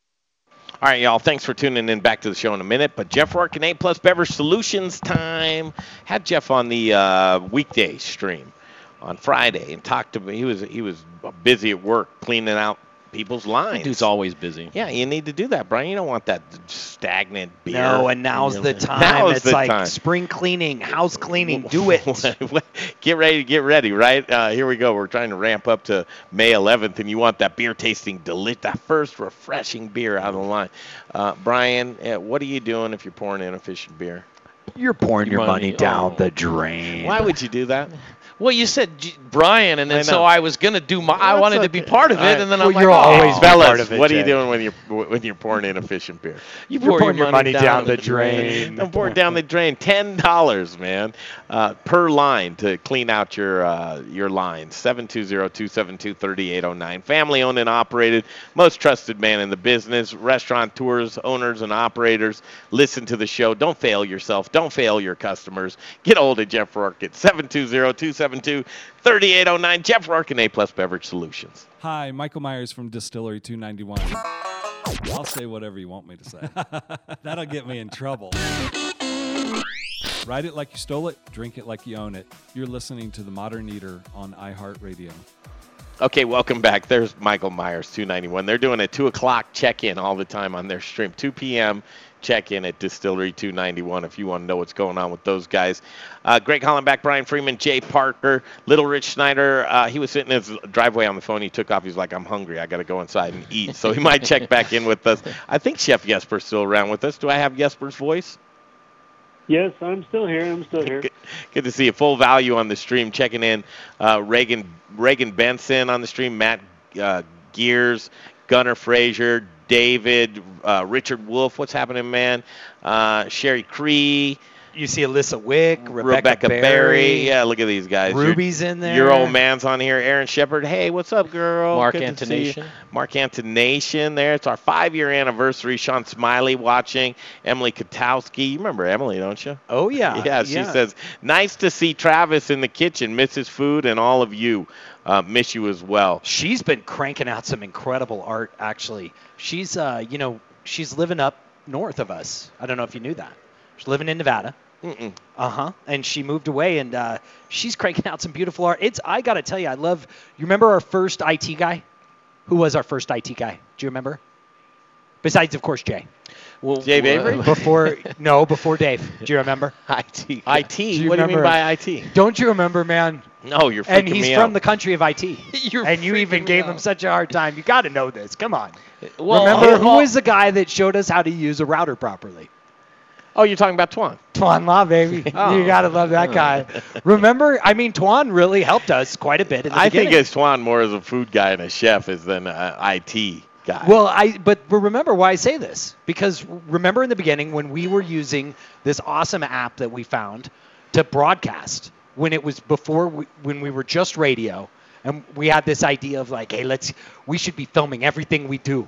All right, y'all. Thanks for tuning in. Back to the show in a minute. But Jeff Rourke and A Plus Beverage Solutions time. Had Jeff on the uh, weekday stream on Friday and talked to me. He was he was busy at work cleaning out people's lines. Dude's always busy. Yeah, you need to do that, Brian. You don't want that stagnant beer. No, and now's the time. Now's it's the like time. spring cleaning, house cleaning. Do it. [LAUGHS] get ready, get ready, right? Uh, here we go. We're trying to ramp up to May 11th, and you want that beer tasting deli- that first refreshing beer out of the line. Uh, Brian, uh, what are you doing if you're pouring inefficient beer? You're pouring Your your money, money- down oh. the drain. Why would you do that? Well, you said G- Brian, and then I so. I was gonna do my. I That's wanted to be part of it, All right. and then Well, I'm like, you're oh. always Fellas, part of it, what are you doing when [LAUGHS] you're when you're pouring inefficient beer? You You're pour pouring your money down the Don't drain. [LAUGHS] pour it down the drain. Ten dollars, man, uh, per line to clean out your uh, your lines. 720-272-3809. Family owned and operated. Most trusted man in the business. Restaurateurs, owners, and operators. Listen to the show. Don't fail yourself. Don't fail your customers. Get hold of Jeff Rourke at 720-272-3809. Jeff Rourke and A Plus Beverage Solutions. Hi, Michael Myers from Distillery 291. I'll say whatever you want me to say. [LAUGHS] That'll get me in trouble. Write it like you stole it, drink it like you own it. You're listening to The Modern Eater on iHeartRadio. Okay, welcome back. There's Michael Myers, 291. They're doing a 2 o'clock check in all the time on their stream. 2 p.m. check in at Distillery 291 if you want to know what's going on with those guys. Uh, Greg Hollenbeck, Brian Freeman, Jay Parker, Little Rich Schneider. Uh, he was sitting in his driveway on the phone. He took off. He's like, I'm hungry. I got to go inside and eat. So he might [LAUGHS] check back in with us. I think Chef Jesper's still around with us. Do I have Jesper's voice? Yes, I'm still here. I'm still here. Good, good to see you. Full value on the stream. Checking in, uh, Reagan Reagan Benson on the stream. Matt uh, Gears, Gunnar Frazier, David, uh, Richard Wolf. What's happening, man? Uh, Sherry Cree. You see Alyssa Wick, Rebecca, Rebecca Berry. Berry. Yeah, look at these guys. Your- Ruby's in there. Your old man's on here. Aaron Shepard. Hey, what's up, girl? Mark Good to see you. Antonation. Mark Antonation there. It's our five year anniversary. Sean Smiley watching. Emily Katowski. You remember Emily, don't you? Oh yeah. [LAUGHS] Yeah, she says, nice to see Travis in the kitchen. Misses food and all of you. Uh, miss you as well. She's been cranking out some incredible art. Actually, she's uh, you know, she's living up north of us. I don't know if you knew that. She's living in Nevada. Uh huh. And she moved away, and uh, she's cranking out some beautiful art. It's I gotta tell you, I love. You remember our first IT guy? Who was our first IT guy? Do you remember? Besides, of course, Jay. Well, Dave Avery? [LAUGHS] Before no, before Dave. Do you remember? [LAUGHS] IT. IT. Do What do you remember- mean by IT? Don't you remember, man? No, you're freaking And he's me from out. the country of IT. [LAUGHS] You're and you even freaking me gave him such a hard time. You got to know this. Come on. Uh, well, Remember uh, who oh. was the guy that showed us how to use a router properly? Oh, you're talking about Tuan. Tuan Law, baby. Oh. You gotta love that guy. Remember, I mean, Tuan really helped us quite a bit. In the I think beginning. it's Tuan more as a food guy and a chef is than uh, an IT guy. Well, I but remember why I say this because remember in the beginning when we were using this awesome app that we found to broadcast when it was before we, when we were just radio and we had this idea of like, hey, let's we should be filming everything we do.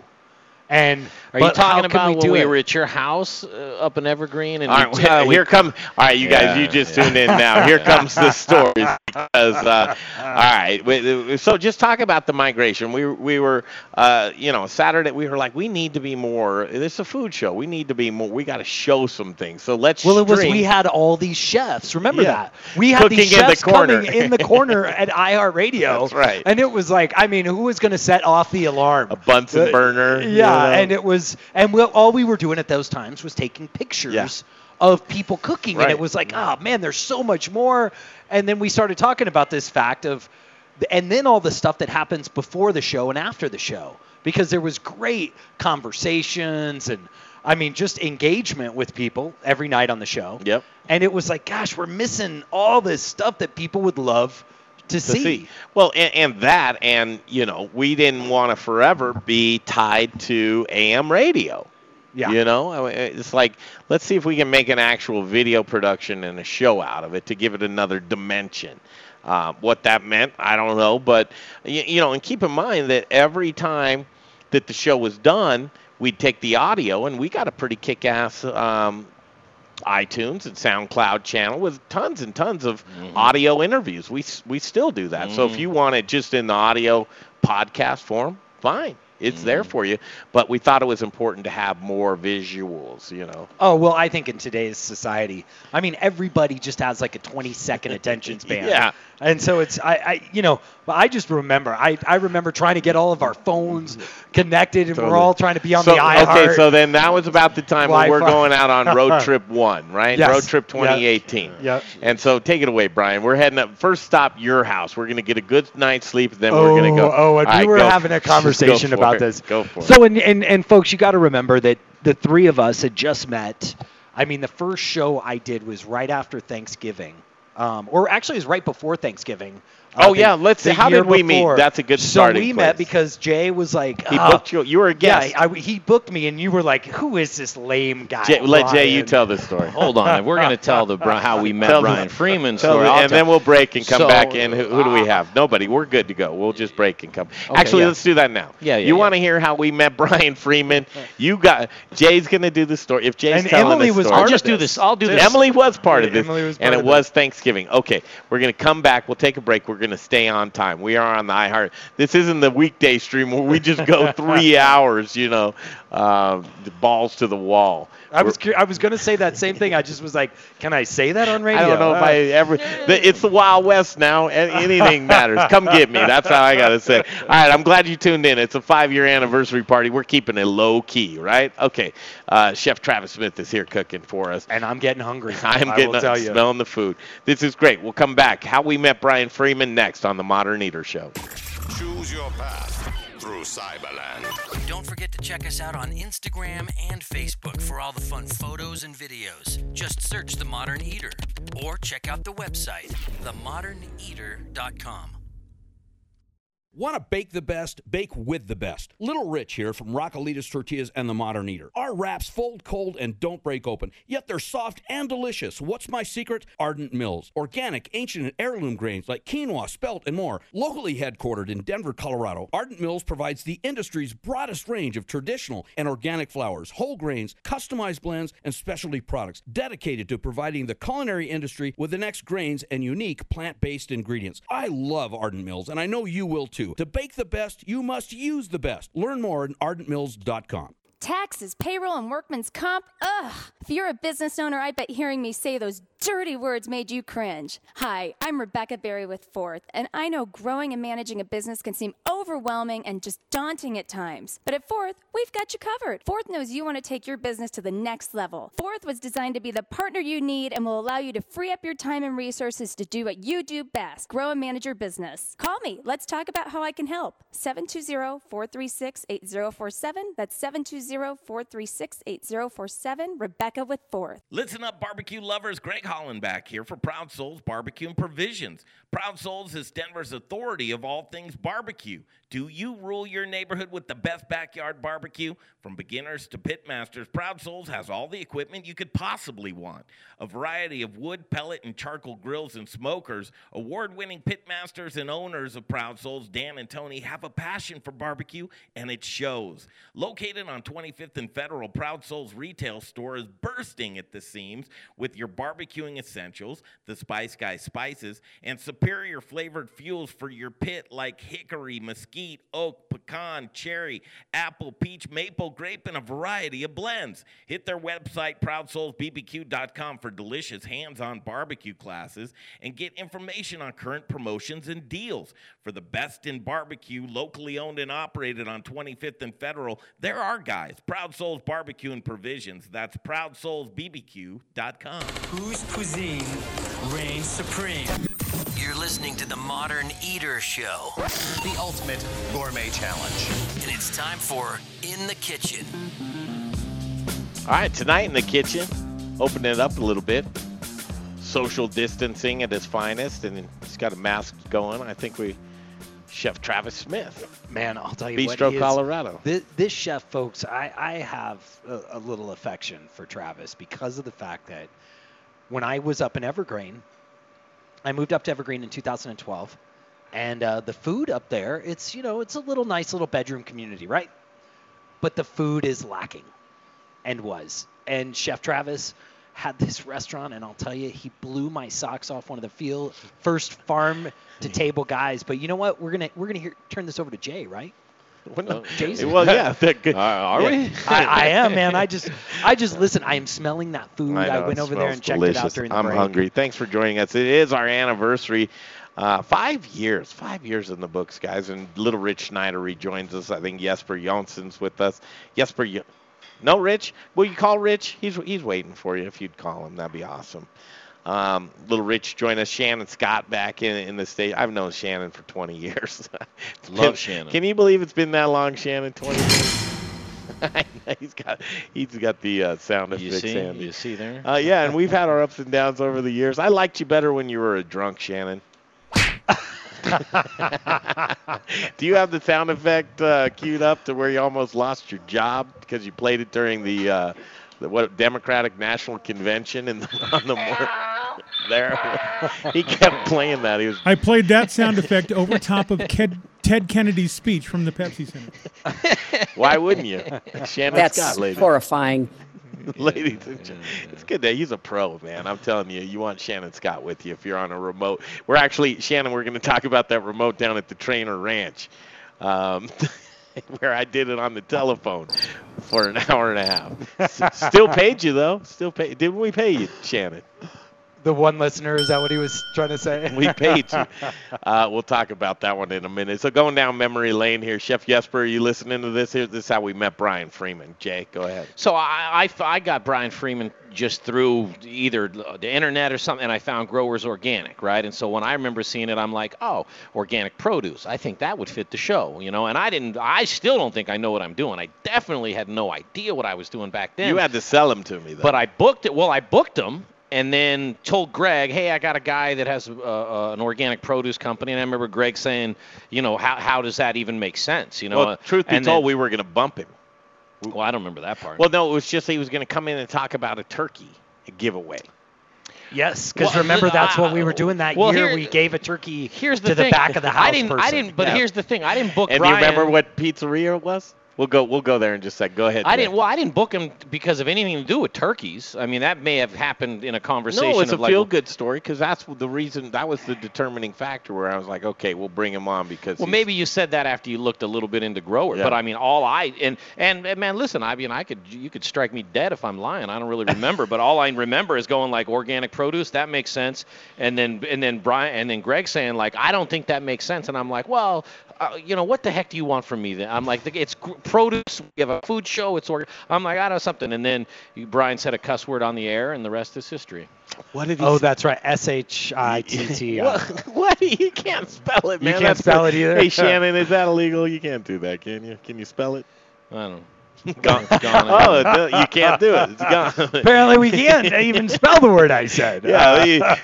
And Are you but talking about we when we it? were at your house uh, up in Evergreen? And All we uh, we- here come. All right, you guys, you just yeah. tuned in now. Here comes the [LAUGHS] stories. Because, uh, all right, we- so just talk about the migration. We we were, uh, you know, Saturday. We were like, we need to be more. This is a food show. We need to be more. We got to show some things. So let's. Well, it was we had all these chefs. Remember Yeah. that we had Cooking these in the chefs coming in the corner at [LAUGHS] iHeartRadio. That's right. And it was like, I mean, who was going to set off the alarm? a Bunsen Uh, burner. you Yeah, and it was, and we, all we were doing at those times was taking pictures Yeah. of people cooking, and it was like, oh man, there's so much more. And then we started talking about this fact of, and then all the stuff that happens before the show and after the show, because there was great conversations and, I mean, just engagement with people every night on the show. Yep. And it was like, gosh, we're missing all this stuff that people would love to, to see. see. Well, and, and that, and you know, we didn't want to forever be tied to AM radio. Yeah. You know, it's like let's see if we can make an actual video production and a show out of it to give it another dimension. Uh, what that meant, I don't know, but you, you know, and keep in mind that every time that the show was done, we'd take the audio, and we got a pretty kick-ass um, iTunes and SoundCloud channel with tons and tons of mm-hmm. audio interviews. We we still do that. So if mm-hmm. you want it just in the audio podcast form, fine. It's there mm-hmm. for you. But we thought it was important to have more visuals, you know. Oh well, I think in today's society, I mean, everybody just has like a 20 second attention span. [LAUGHS] Yeah. And so it's I, I you know, but I just remember I, I remember trying to get all of our phones mm-hmm. connected, and we're all trying to be on so, the iHeart. Okay, so then that was about the time when we're going out on road [LAUGHS] trip one, right? Yes. Road trip 2018. Yep. And so take it away, Brian. We're heading up. First stop, your house. We're going to get a good night's sleep, then we're going to oh, go. Oh, and we right, were go. having a [LAUGHS] conversation for about this. Go for it. So, and, and, and folks, you got to remember that the three of us had just met. I mean, the first show I did was right after Thanksgiving, um, or actually, it was right before Thanksgiving. Oh, yeah, let's- see. how did we meet? That's a good So starting we met because Jay was like, He "Ah." booked you. You were a guest. Yeah, I, he booked me, and you were like, "Who is this lame guy?" Jay, let Jay, you tell the story. Hold on, we're going to tell the Bri- how we met Tell Brian Freeman story, the- and tell- then we'll break and come So, back in. Who, who do we uh, have? Nobody. We're good to go. We'll just break and come. Okay, Actually, yeah. let's do that now. Yeah, yeah, You yeah. want to hear how we met Brian Freeman? You got Jay's going to do the story. If Jay's And telling Emily the was story, I'll just do this. this. I'll do this. Emily was part of this, Emily was and it was Thanksgiving. Okay, we're going to come back. We'll take a break. We're going to stay on time. We are on the iHeart. This isn't the weekday stream where we just go [LAUGHS] three hours, you know, uh, the balls to the wall. I was cur- I was gonna say that same thing. I just was like, "Can I say that on radio?" I don't know if Uh, I ever. the- It's the Wild West now. and Anything matters. Come get me. That's how I gotta say. All right, I'm glad you tuned in. It's a five-year anniversary party. We're keeping it low key, right? Okay. Uh, Chef Travis Smith is here cooking for us. and I'm getting hungry. [LAUGHS] I'm I getting will tell you. smelling the food. This is great. We'll come back. How we met Brian Freeman next on the Modern Eater Show. Choose your path through Cyberland. Don't forget to check us out on Instagram and Facebook for all the fun photos and videos. Just search The Modern Eater or check out the website, themoderneater.com. Want to bake the best? Bake with the best. Little Rich here from Raquelita's Tortillas and the Modern Eater. Our wraps fold cold and don't break open, yet they're soft and delicious. What's my secret? Ardent Mills. Organic, ancient, and heirloom grains like quinoa, spelt, and more. Locally headquartered in Denver, Colorado, Ardent Mills provides the industry's broadest range of traditional and organic flours, whole grains, customized blends, and specialty products dedicated to providing the culinary industry with the next grains and unique plant based ingredients. I love Ardent Mills, and I know you will too. To bake the best, you must use the best. Learn more at ardentmills.com. Taxes, payroll, and workman's comp? Ugh. If you're a business owner, I bet hearing me say those dirty words made you cringe. Hi, I'm Rebecca Berry with Fourth, and I know growing and managing a business can seem overwhelming and just daunting at times. But at Fourth, we've got you covered. Fourth knows you want to take your business to the next level. Fourth was designed to be the partner you need and will allow you to free up your time and resources to do what you do best grow and manage your business. Call me. Let's talk about how I can help. 720 436 8047. That's 720 436 8047. Rebecca with Fourth. Listen up, barbecue lovers. Greg Hollenbeck here for Proud Souls Barbecue and Provisions. Proud Souls is Denver's authority of all things barbecue. Do you rule your neighborhood with the best backyard barbecue? From beginners to pit masters, Proud Souls has all the equipment you could possibly want. A variety of wood, pellet, and charcoal grills and smokers. Award winning pit masters and owners of Proud Souls, Dan and Tony, have a passion for barbecue, and it shows. Located on 25th and Federal, Proud Souls retail store is bursting at the seams with your barbecuing essentials, the Spice Guy spices, and superior flavored fuels for your pit like hickory, mesquite, oak, pecan, cherry, apple, peach, maple, grape, and a variety of blends. Hit their website, ProudSoulsBBQ.com, for delicious hands on barbecue classes and get information on current promotions and deals. For the best in barbecue, locally owned and operated on 25th and Federal, there are guys. Proud Souls Barbecue and Provisions. That's ProudSoulsBBQ.com. Whose cuisine reigns supreme? You're listening to the Modern Eater Show, the ultimate gourmet challenge. and it's time for In the Kitchen. All right, tonight in the kitchen, open it up a little bit. Social distancing at its finest, and he's got a mask going. I think we, Chef Travis Smith. Man, I'll tell you Bistro, what. he Colorado. This, this chef, folks, I, I have a, a little affection for Travis because of the fact that when I was up in Evergreen, I moved up to Evergreen in 2012, and uh, the food up there, it's you know, it's a little nice little bedroom community, right? But the food is lacking, and was. And Chef Travis had this restaurant, and I'll tell you, he blew my socks off. One of the field first farm to table guys. But you know what? We're gonna we're gonna turn this over to Jay, right? [LAUGHS] Jason. Well, [LAUGHS] yeah, that good. are we? [LAUGHS] I, I am, man. I just, I just listen. I am smelling that food. I, know, went over there and checked delicious. it out during the I'm break. hungry. Thanks for joining us. It is our anniversary. Uh, five years, five years in the books, guys. And little Rich Schneider rejoins us. I think Jesper Jonsson's with us. Jesper, no, Rich. Will you call Rich? He's he's waiting for you. If you'd call him, that'd be awesome. Um, little Rich join us. Shannon Scott back in in the state. I've known Shannon for 20 years. [LAUGHS] Love been- Shannon. Can you believe it's been that long, Shannon? 20 years. [LAUGHS] he's got he's got the uh, sound You effects. see? You see there? Uh, yeah, and we've had our ups and downs over the years. I liked you better when you were a drunk, Shannon. [LAUGHS] Do you have the sound effect uh, queued up to where you almost lost your job because you played it during the, uh, the what Democratic National Convention in the, on the mor- there? he kept playing that. He was I played that sound effect over top of Ked, Ted Kennedy's speech from the Pepsi Center. [LAUGHS] Why wouldn't you? Shannon That's Scott, ladies. horrifying. ladies and gentlemen. It's good that he's a pro, man. I'm telling you, you want Shannon Scott with you if you're on a remote. We're actually, Shannon, we're going to talk about that remote down at the Trainer Ranch, um, [LAUGHS] [LAUGHS] where I did it on the telephone for an [LAUGHS] hour and a half. Still paid you though. Still pay. Didn't we pay you, Shannon? The one listener is that what he was trying to say? We paid you. [LAUGHS] Uh, we'll talk about that one in a minute. So going down memory lane here, Chef Jesper, are you listening to this? Here, this is how we met Brian Freeman. Jay, go ahead. So I, I, I got Brian Freeman just through either the internet or something, and I found Growers Organic, right? And so when I remember seeing it, I'm like, oh, organic produce. I think that would fit the show, you know. And I didn't. I still don't think I know what I'm doing. I definitely had no idea what I was doing back then. You had to sell him to me though. But I booked it. Well, I booked him and then told Greg, hey, I got a guy that has uh, uh, an organic produce company. And I remember Greg saying, you know, how, how does that even make sense? You know, well, truth be and told, then- we were going to bump him. well, I don't remember that part. Well, no, it was just he was going to come in and talk about a turkey giveaway. Yes, because Well, remember that's what we were doing that well, year. here- we gave a turkey Here's the to thing. the back of the house I didn't. I didn't. But Yeah. here's the thing. I didn't book And Brian. do you remember what pizzeria it was? We'll go. We'll go there in just a sec. Go ahead. I didn't. Well, I didn't book him because of anything to do with turkeys. I mean, that may have happened in a conversation. No, it's a like, feel-good story because that's the reason. That was the determining factor where I was like, okay, we'll bring him on because. Well, maybe you said that after you looked a little bit into grower, Yeah. but I mean, all I and, and and man, listen, I mean, I could you could strike me dead if I'm lying. I don't really remember, but all I remember is going like organic produce. That makes sense, and then and then Brian and then Greg saying like, I don't think that makes sense, and I'm like, well, uh, you know, what the heck do you want from me? Then I'm like, it's produce. We have a food show. It's org. I'm like, I don't know something, and then Brian said a cuss word on the air, and the rest is history. What did Oh, that's right. S H I T T. [LAUGHS] What? what? [LAUGHS] You can't spell it, man. You can't That's spell good. it either? Hey, [LAUGHS] Shannon, is that illegal? You can't do that, can you? Can you spell it? I don't. know. [LAUGHS] Gone. Gone. [LAUGHS] oh, you can't do it. It's gone. Apparently, we [LAUGHS] can't even spell the word I said. Yeah,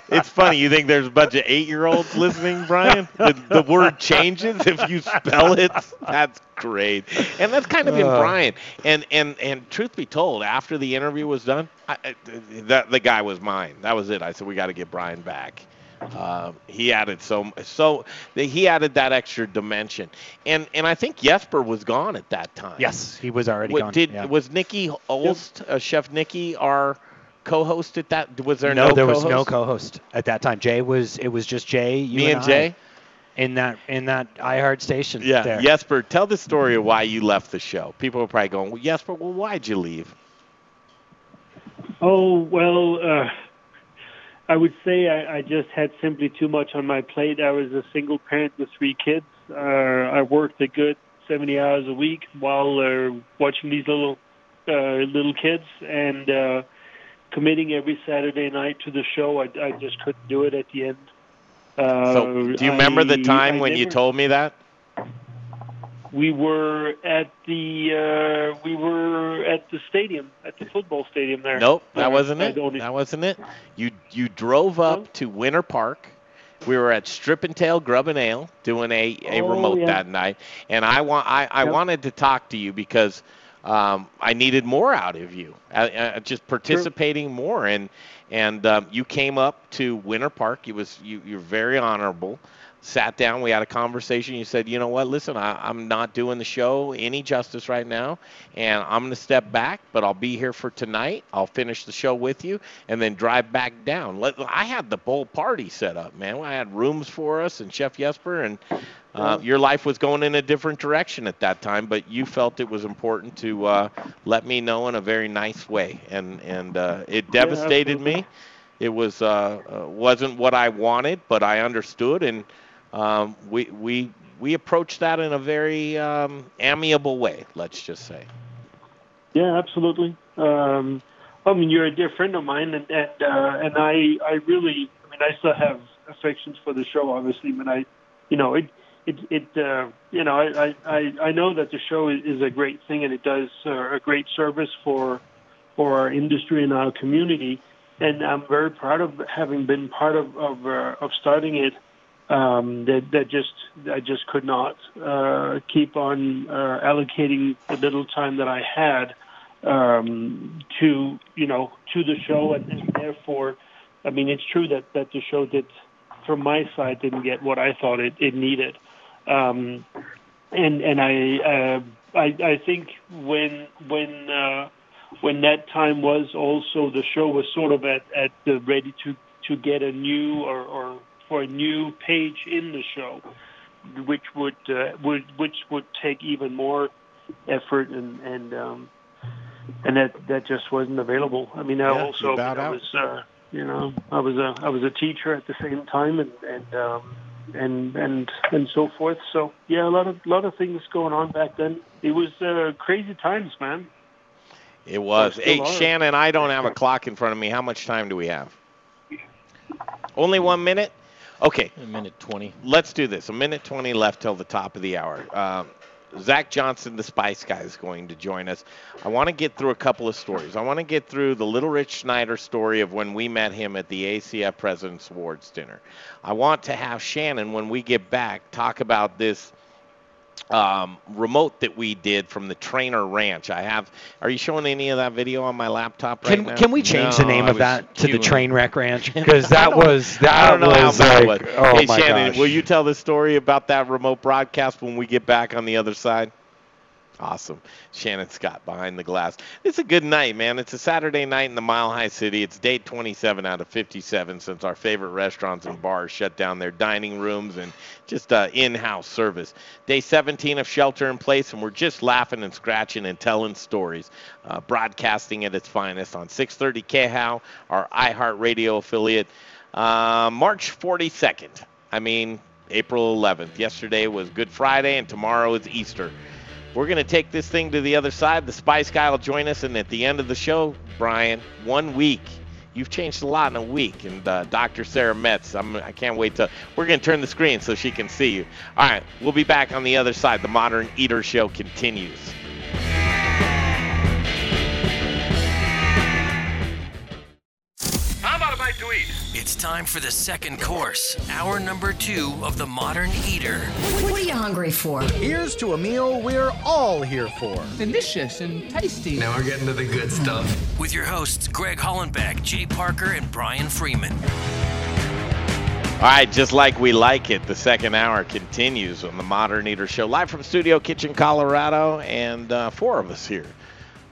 it's funny. You think there's a bunch of eight-year-olds listening, Brian? The, the word changes if you spell it. That's great, and that's kind of in Uh. Brian. And and and truth be told, after the interview was done, I, I- that the guy was mine. That was it. I said we got to get Brian back. Uh, he added so so he added that extra dimension, and and I think Jesper was gone at that time. Yes, he was already What, gone. Did yeah. was Nikki Olst, uh, Chef Nikki, our co-host at that? Was there no, no, there was no co-host? co-host at that time. Jay was. It was just Jay. You Me and I Jay? in that in that iHeart station. Yeah, there. Jesper, tell the story of why you left the show. People are probably going, well, Jesper, well, why'd you leave? Oh well, uh, I would say I, I just had simply too much on my plate. I was a single parent with three kids. Uh, I worked a good seventy hours a week while uh, watching these little uh, little kids and uh, committing every Saturday night to the show. I, I just couldn't do it at the end. Uh, So, do you remember the time I when you told me that? We were at the uh, we were at the stadium at the football stadium there. Nope, that wasn't I it. don't- That wasn't it. You you drove up to Winter Park. We were at Strip and Tail Grub and Ale doing a, a Oh, remote yeah. that night, and I want I, I Yep. wanted to talk to you because um, I needed more out of you, uh, uh, just participating more, and and um, you came up to Winter Park. You was you you're very honorable. Sat down, we had a conversation. You said, you know what? Listen, I, I'm not doing the show any justice right now, and I'm going to step back, but I'll be here for tonight. I'll finish the show with you, and then drive back down. Let, I had the whole party set up, man. I had rooms for us and Chef Jesper, and uh, your life was going in a different direction at that time, but you felt it was important to uh, let me know in a very nice way, and and uh, it devastated me. It was uh, uh, wasn't what I wanted, but I understood, and um, we we we approached that in a very um, amiable way. Let's just say. Yeah, absolutely. Um, I mean, you're a dear friend of mine, and and, uh, and I I really, I mean, I still have affections for the show, obviously, but I, you know, it it it uh, you know, I, I I know that the show is, is a great thing, and it does uh, a great service for for our industry and our community, and I'm very proud of having been part of of, uh, of starting it. Um, that that just I just could not uh, keep on uh, allocating the little time that I had um, to you know to the show, and, and therefore, I mean, it's true that that the show did, from my side, didn't get what I thought it, it needed, um, and and I, uh, I I think when when uh, when that time was also the show was sort of at at the ready to to get a new or or for a new page in the show, which would uh, would which would take even more effort and and um, and that that just wasn't available. I mean, I Yeah, also you I out. was uh, you know I was a I was a teacher at the same time and and um, and and and so forth. So yeah, a lot of lot of things going on back then. It was uh, crazy times, man. It was. Hey, are. Shannon, I don't have a clock in front of me. How much time do we have? Only one minute? Okay. A minute 20. Let's do this. A minute 20 left till the top of the hour. Um, Zach Johnston, the Spice Guy, is going to join us. I want to get through a couple of stories. I want to get through the Little Rich Schneider story of when we met him at the ACF President's Awards dinner. I want to have Shannon, when we get back, talk about this um, remote that we did from the Trainer Ranch. I have. Are you showing any of that video on my laptop right Can now? can we change the name I of that to the train wreck ranch? [LAUGHS] Because that was that I don't know how was bad like, it was. oh hey my Shannon, gosh. will you tell the story about that remote broadcast when we get back on the other side? Awesome. Shannon Scott behind the glass. It's a good night, man. It's a Saturday night in the Mile High City. It's day 27 out of 57 since our favorite restaurants and bars shut down their dining rooms and just uh, in house service. Day 17 of shelter in place, and we're just laughing and scratching and telling stories. Uh, broadcasting at its finest on 630 KHOW, our iHeartRadio affiliate. Uh, March 42nd. I mean, April 11th. Yesterday was Good Friday, and tomorrow is Easter. We're going to take this thing to the other side. The Spice Guy will join us, and at the end of the show, Brian, one week. You've changed a lot in a week, and uh, Dr. Sara Metz. I'm, I can't wait to. We're going to turn the screen so she can see you. All right, we'll be back on the other side. The Modern Eater Show continues. It's time for the second course, hour number two of the Modern Eater. What are you hungry for? Here's to a meal we're all here for. Delicious and tasty. Now we're getting to the good stuff. With your hosts, Greg Hollenbeck, Jay Parker, and Brian Freeman. All right, just like we like it, the second hour continues on the Modern Eater Show, live from Studio Kitchen, Colorado, and uh, four of us here.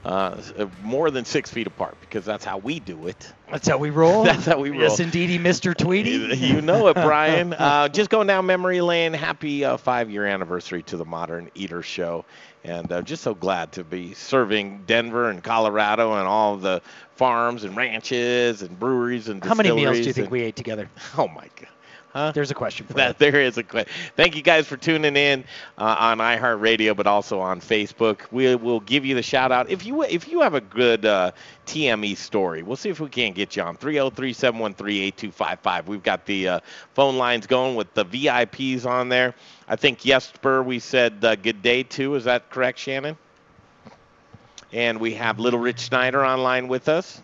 Uh, more than six feet apart because that's how we do it. That's how we roll. [LAUGHS] That's how we roll. Yes, indeedy, Mr. Tweety. You know it, Brian. [LAUGHS] uh, just going down memory lane. Happy uh, five-year anniversary to the Modern Eater Show, and uh, just so glad to be serving Denver and Colorado and all the farms and ranches and breweries and How many meals do you think and- we ate together? Oh my God. Huh? There's a question for [LAUGHS] that. There is a question. Thank you guys for tuning in uh, on iHeartRadio, but also on Facebook. We will give you the shout out if you if you have a good uh, TME story. We'll see if we can't get you on 303-713-8255. We've got the uh, phone lines going with the VIPs on there. I think Jesper we said uh, good day to. Is that correct, Shannon? And we have Little Rich Schneider online with us.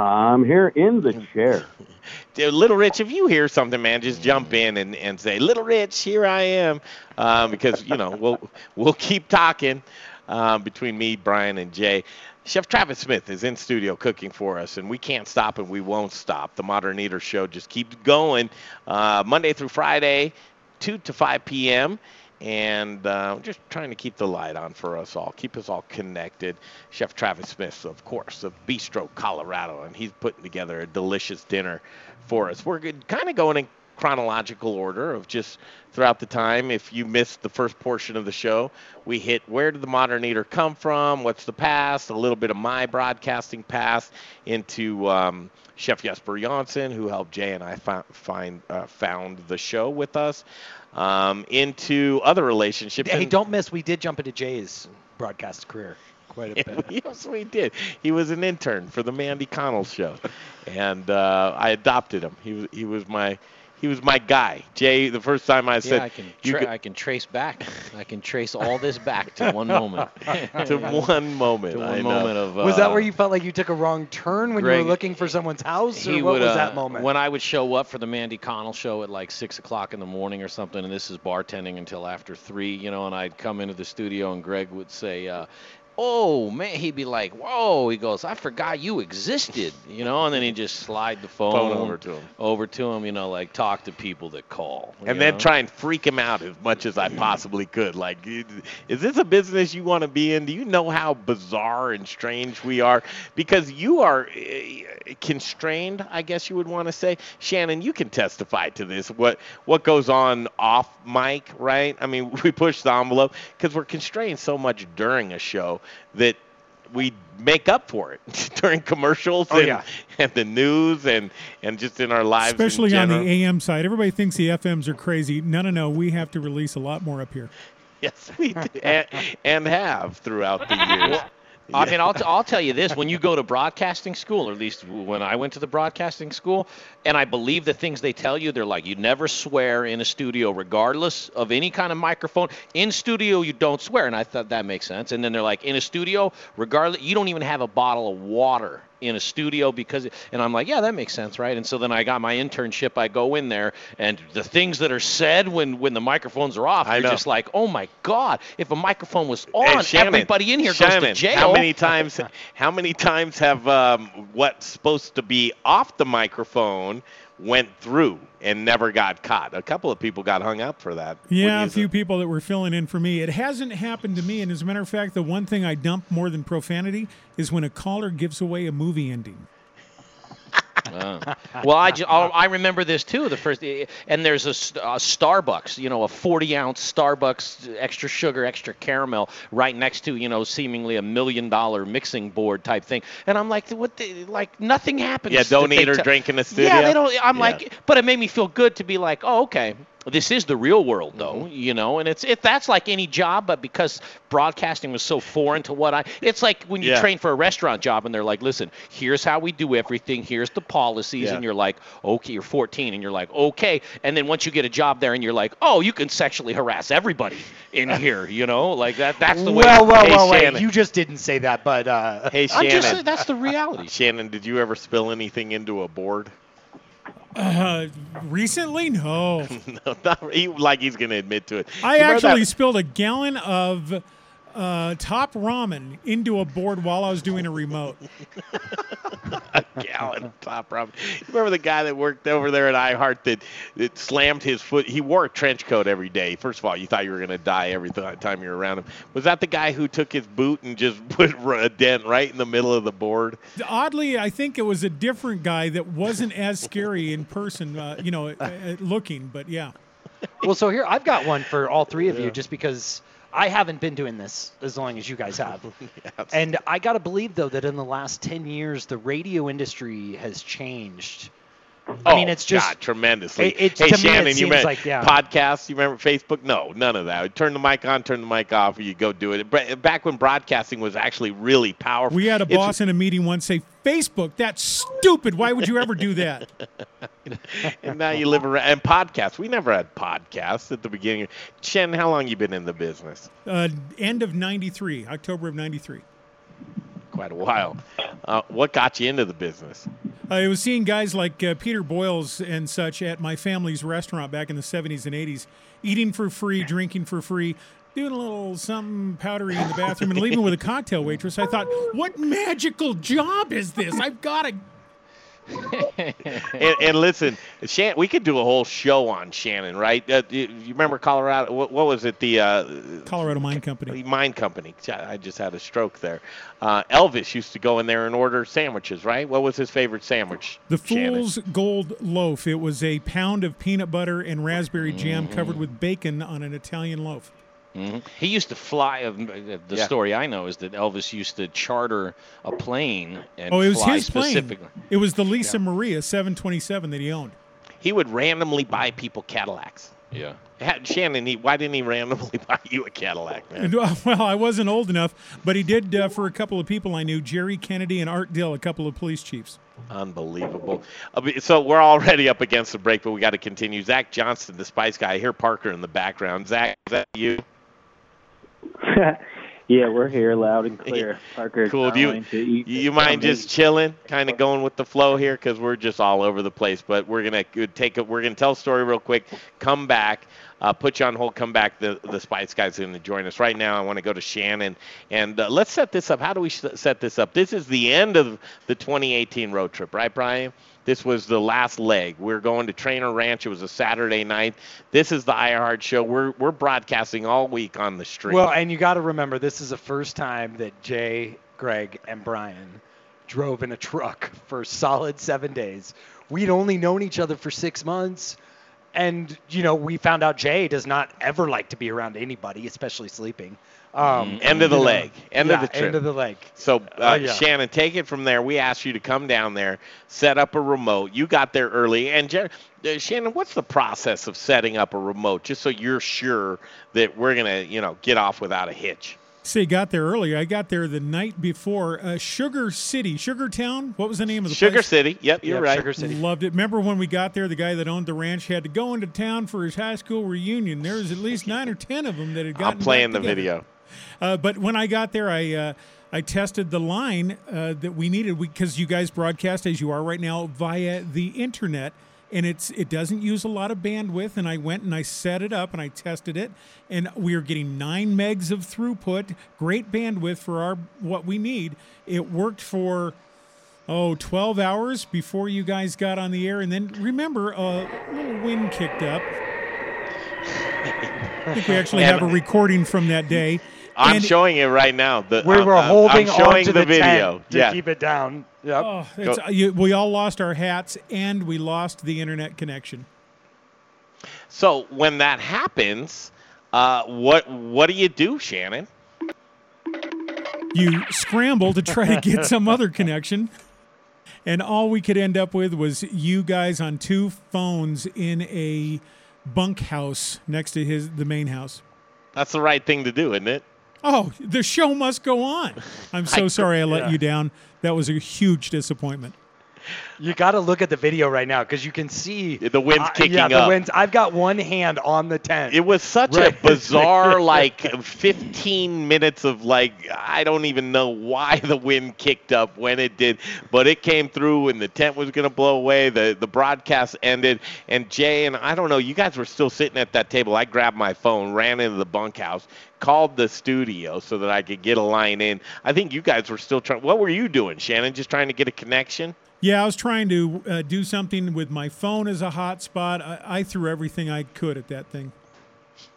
I'm here in the chair. [LAUGHS] Dude, Little Rich, if you hear something, man, just jump in and, and say, Little Rich, here I am. Um, because, you know, we'll, [LAUGHS] we'll keep talking um, between me, Brian, and Jay. Chef Travis Smith is in studio cooking for us, and we can't stop and we won't stop. The Modern Eater Show just keeps going uh, Monday through Friday, 2 to 5 p.m and uh, just trying to keep the light on for us all, keep us all connected. Chef Travis Smith, of course, of Bistro Colorado, and he's putting together a delicious dinner for us. We're kind of going in chronological order of just throughout the time. If you missed the first portion of the show, we hit where did the modern eater come from? What's the past? A little bit of my broadcasting past into um, Chef Jesper Jonsson, who helped Jay and I fi- find uh, found the show with us. Um, into other relationships. Hey, and- don't miss. We did jump into Jay's broadcast career quite a [LAUGHS] bit. yes, we did. He was an intern for the Mandy Connell show, [LAUGHS] and uh, I adopted him. He was he was my he was my guy. Jay, the first time I said yeah, I can tra- could- I can trace back. I can trace all this back to one moment. [LAUGHS] to one moment. To one I know. moment of. was that uh, where you felt like you took a wrong turn when you were looking for someone's house, or he what would, was uh, that moment? When I would show up for the Mandy Connell show at like six o'clock in the morning or something, and this is bartending until after three, you know, and I'd come into the studio and Greg would say, uh, "Oh man," he'd be like, "Whoa," he goes, "I forgot you existed," you know, and then he'd just slide the phone, Phone over to him. over to him, you know, like talk to people that call, and then know? try and freak him out as much as I possibly could. Like, is this a business you want to be in? Do you know how bizarre and strange we are? Because you are uh, constrained, I guess you would want to say. Shannon, you can testify to this. What what goes on off mic, right? I mean, [LAUGHS] we push the envelope because we're constrained so much during a show that we make up for it [LAUGHS] during commercials Oh, and, yeah. and the news and and just in our lives. in Especially on the. AM side. Everybody thinks the FMs are crazy. No, no, no. We have to release a lot more up here. [LAUGHS] Yes, we do, and, and have throughout the years. I mean, I'll, t- I'll tell you this: when you go to [LAUGHS] broadcasting school, or at least when I went to the broadcasting school, and I believe the things they tell you, they're like, you never swear in a studio, regardless of any kind of microphone. In studio, you don't swear, and I thought that makes sense. And then they're like, in a studio, regardless, you don't even have a bottle of water in a studio because, and I'm like, yeah, that makes sense, right? And so then I got my internship. I go in there, and the things that are said when when the microphones are off, I you're know. just like, oh my god, if a microphone was on, Shannon, everybody in here Shannon, goes to jail. How many times? How many times have um, what's supposed to be off the microphone went through and never got caught. A couple of people got hung up for that. Yeah, a few say? people that were filling in for me. It hasn't happened to me, and as a matter of fact, the one thing I dump more than profanity is when a caller gives away a movie ending. Well, I, ju- oh, I'll- remember this too. The first, and there's a Starbucks, you know, a 40 ounce Starbucks, extra sugar, extra caramel, right next to you know, seemingly a million dollar mixing board type thing. And I'm like, what? The, like nothing happens. Yeah, don't eat or tell- drink in the studio. Yeah, they don't. I'm Yeah. like, but it made me feel good to be like, oh, okay. This is the real world, though, Mm-hmm. you know, and it's it. That's like any job, but because broadcasting was so foreign to what I, it's like when you Yeah. train for a restaurant job and they're like, listen, here's how we do everything, here's the policies, Yeah. and you're like, okay, you're 14, and you're like, okay, and then once you get a job there, and you're like, oh, you can sexually harass everybody in [LAUGHS] here, you know, like that. That's the way. well, well, Hey, well, wait. You just didn't say that, but uh, Hey, I'm Shannon. just that's the [LAUGHS] reality. Shannon, did you ever spill anything into a board? Uh, recently, no. [LAUGHS] no, not he, like he's going to admit to it. I You actually spilled a gallon of uh, top ramen into a board while I was doing a remote. [LAUGHS] a gallon of top ramen. Remember the guy that worked over there at iHeart that, that slammed his foot? He wore a trench coat every day. First of all, you thought you were going to die every th- time you were around him. Was that the guy who took his boot and just [LAUGHS] put a dent right in the middle of the board? Oddly, I think it was a different guy that wasn't as scary in person, uh, you know, uh, uh, looking. But yeah. well, so here I've got one for all three of you, just because I haven't been doing this as long as you guys have. [LAUGHS] And I gotta believe though that in the last ten years, the radio industry has changed. I mean, Oh, it's just God, tremendously. It, it, hey, to Shannon, me, it you seems meant like yeah. podcasts? You remember Facebook? No, none of that. Turn the mic on, turn the mic off, or you go do it. Bra- Back when broadcasting was actually really powerful. We had a It's- boss in a meeting once say, Facebook, that's stupid. Why would you ever do that? [LAUGHS] and now you live around and podcasts. We never had podcasts at the beginning. Shannon, how long you been in the business? Uh, end of 93, October of 93. Quite a while. Uh, what got you into the business? I was seeing guys like uh, Peter Boyles and such at my family's restaurant back in the 70s and 80s, eating for free, drinking for free, doing a little something powdery in the bathroom, and leaving with a cocktail waitress. I thought, what magical job is this? I've got to. [LAUGHS] and, and listen, Shan, we could do a whole show on Shannon, right? Uh, you you remember Colorado? What, what was it? The uh, Colorado Mine Company. Mine Company. I just had a stroke there. Uh, Elvis used to go in there and order sandwiches, right? What was his favorite sandwich? The Shannon? Fool's Gold Loaf. It was a pound of peanut butter and raspberry jam covered with bacon on an Italian loaf. Hmm He used to fly. The Yeah. story I know is that Elvis used to charter a plane and oh, it was fly his plane. specifically. It was the Lisa Maria 727 that he owned. He would randomly buy people Cadillacs. Yeah. Had- Shannon, he, why didn't he randomly [LAUGHS] buy you a Cadillac, man? [LAUGHS] Well, I wasn't old enough, but he did uh, for a couple of people I knew, Jerry Kennedy and Art Dill, a couple of police chiefs. Unbelievable. Uh, So we're already up against the break, but we got to continue. Zach Johnston, the Spice Guy. I hear Parker in the background. Zach, is that you? [LAUGHS] yeah, we're here loud and clear. Parker, Cool. Do you you mind something. just chilling, kind of going with the flow here, because we're just all over the place. But we're gonna take a, we're gonna tell a story real quick, come back, uh, put you on hold, come back. The the Spice Guys are gonna join us right now. I want to go to Shannon and uh, let's set this up. How do we set this up? This is the end of the 2018 road trip, right, Brian? This was the last leg. We're going to Trainer Ranch. It was a Saturday night. This is the iHeart Show. We're we're broadcasting all week on the stream. Well, and you got to remember, this is the first time that Jay, Greg, and Brian drove in a truck for solid seven days. We'd only known each other for six months. And, you know, we found out Jay does not ever like to be around anybody, especially sleeping. Um, end of the you know, leg. End yeah, of the trip. End of the leg. So, Oh, uh, yeah. Shannon, take it from there. We asked you to come down there, set up a remote. You got there early. And Jer- uh, Shannon, what's the process of setting up a remote, just so you're sure that we're gonna, you know, get off without a hitch? Say, got there early. I got there the night before. Uh, Sugar City, Sugar Town. What was the name of the Sugar place? City. Yep, you're right. Sugar City. Loved it. Remember when we got there, the guy that owned the ranch had to go into town for his high school reunion. There was at least [LAUGHS] nine or ten of them that had gotten. I'm playing back the together. video. Uh, but when I got there, I uh, I tested the line uh, that we needed because you guys broadcast as you are right now via the internet, and it's it doesn't use a lot of bandwidth. And I went and I set it up and I tested it, and we are getting nine megs of throughput, great bandwidth for our what we need. It worked for oh 12 hours before you guys got on the air, and then remember a little wind kicked up. I think we actually [LAUGHS] have a recording from that day. I'm And- showing it right now. The, We uh, were uh, I'm- holding I'm showing onto the, the, video. to yeah. keep it down. Yep. Oh, it's, uh, you, we all lost our hats and we lost the internet connection. So when that happens, uh, what what do you do, Shannon? You scramble to try to get [LAUGHS] some other connection, and all we could end up with was you guys on two phones in a bunkhouse next to his the main house. That's the right thing to do, isn't it? Oh, the show must go on. I'm so I- sorry I let yeah. you down. That was a huge disappointment. You got to look at the video right now because you can see The wind's uh, kicking yeah, the up. wind's. I've got one hand on the tent. It was such Right. a bizarre, [LAUGHS] like 15 minutes of like I don't even know why the wind kicked up when it did, but it came through and the tent was gonna blow away. The the broadcast ended, and Jay and I don't know, you guys were still sitting at that table. I grabbed my phone, ran into the bunkhouse, called the studio so that I could get a line in. I think you guys were still trying. What were you doing, Shannon? Just trying to get a connection? Yeah, I was trying to uh, do something with my phone as a hotspot. I, I threw everything I could at that thing.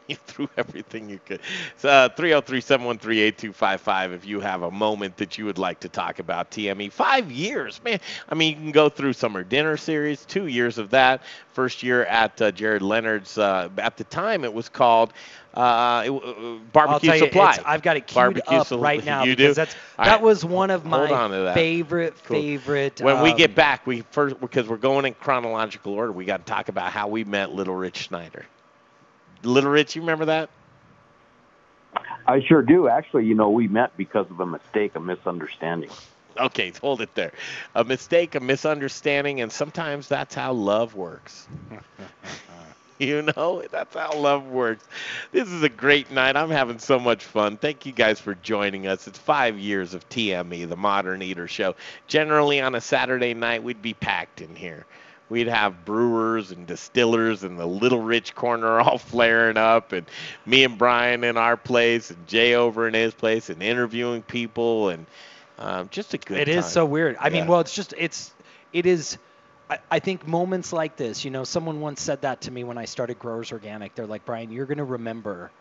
[LAUGHS] You threw everything you could. So, uh, 303 713 8255 if you have a moment that you would like to talk about TME. Five years, man. I mean, you can go through Summer Dinner Series, two years of that. First year at uh, Jared Leonard's, uh, at the time it was called uh, it, uh, Barbecue you, Supply. I've got it queued Barbecue up right now you because do? that's All that right. was one of my favorite Cool. favorite. When we get um, back, we first because we're going in chronological order. We got to talk about how we met Little Rich Schneider. Little Rich, you remember that? I sure do. Actually, you know, we met because of a mistake, a misunderstanding. Okay, hold it there. A mistake, a misunderstanding, and sometimes that's how love works. [LAUGHS] you know, that's how love works. This is a great night. I'm having so much fun. Thank you guys for joining us. It's five years of TME, the Modern Eater Show. Generally, on a Saturday night, we'd be packed in here. We'd have brewers and distillers and the Little Rich corner [LAUGHS] all flaring up, and me and Brian in our place, and Jay over in his place, and interviewing people, and um, just a good It is time. so weird. I mean, well, it's just it's it is. I, I think moments like this, you know, someone once said that to me when I started Growers Organic. They're like, Brian, you're going to remember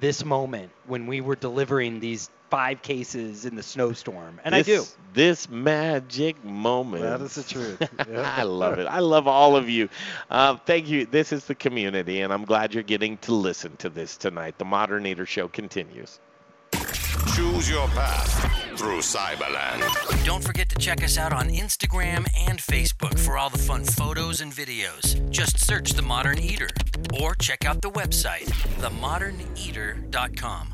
this moment when we were delivering these five cases in the snowstorm, and I do. This- This magic moment. That is the truth. [LAUGHS] I love it. I love all of you. Uh, thank you. This is the community, and I'm glad you're getting to listen to this tonight. The Modern Eater Show continues. Choose your path through Cyberland. Don't forget to check us out on Instagram and Facebook for all the fun photos and videos. Just search The Modern Eater or check out the website, themoderneater.com.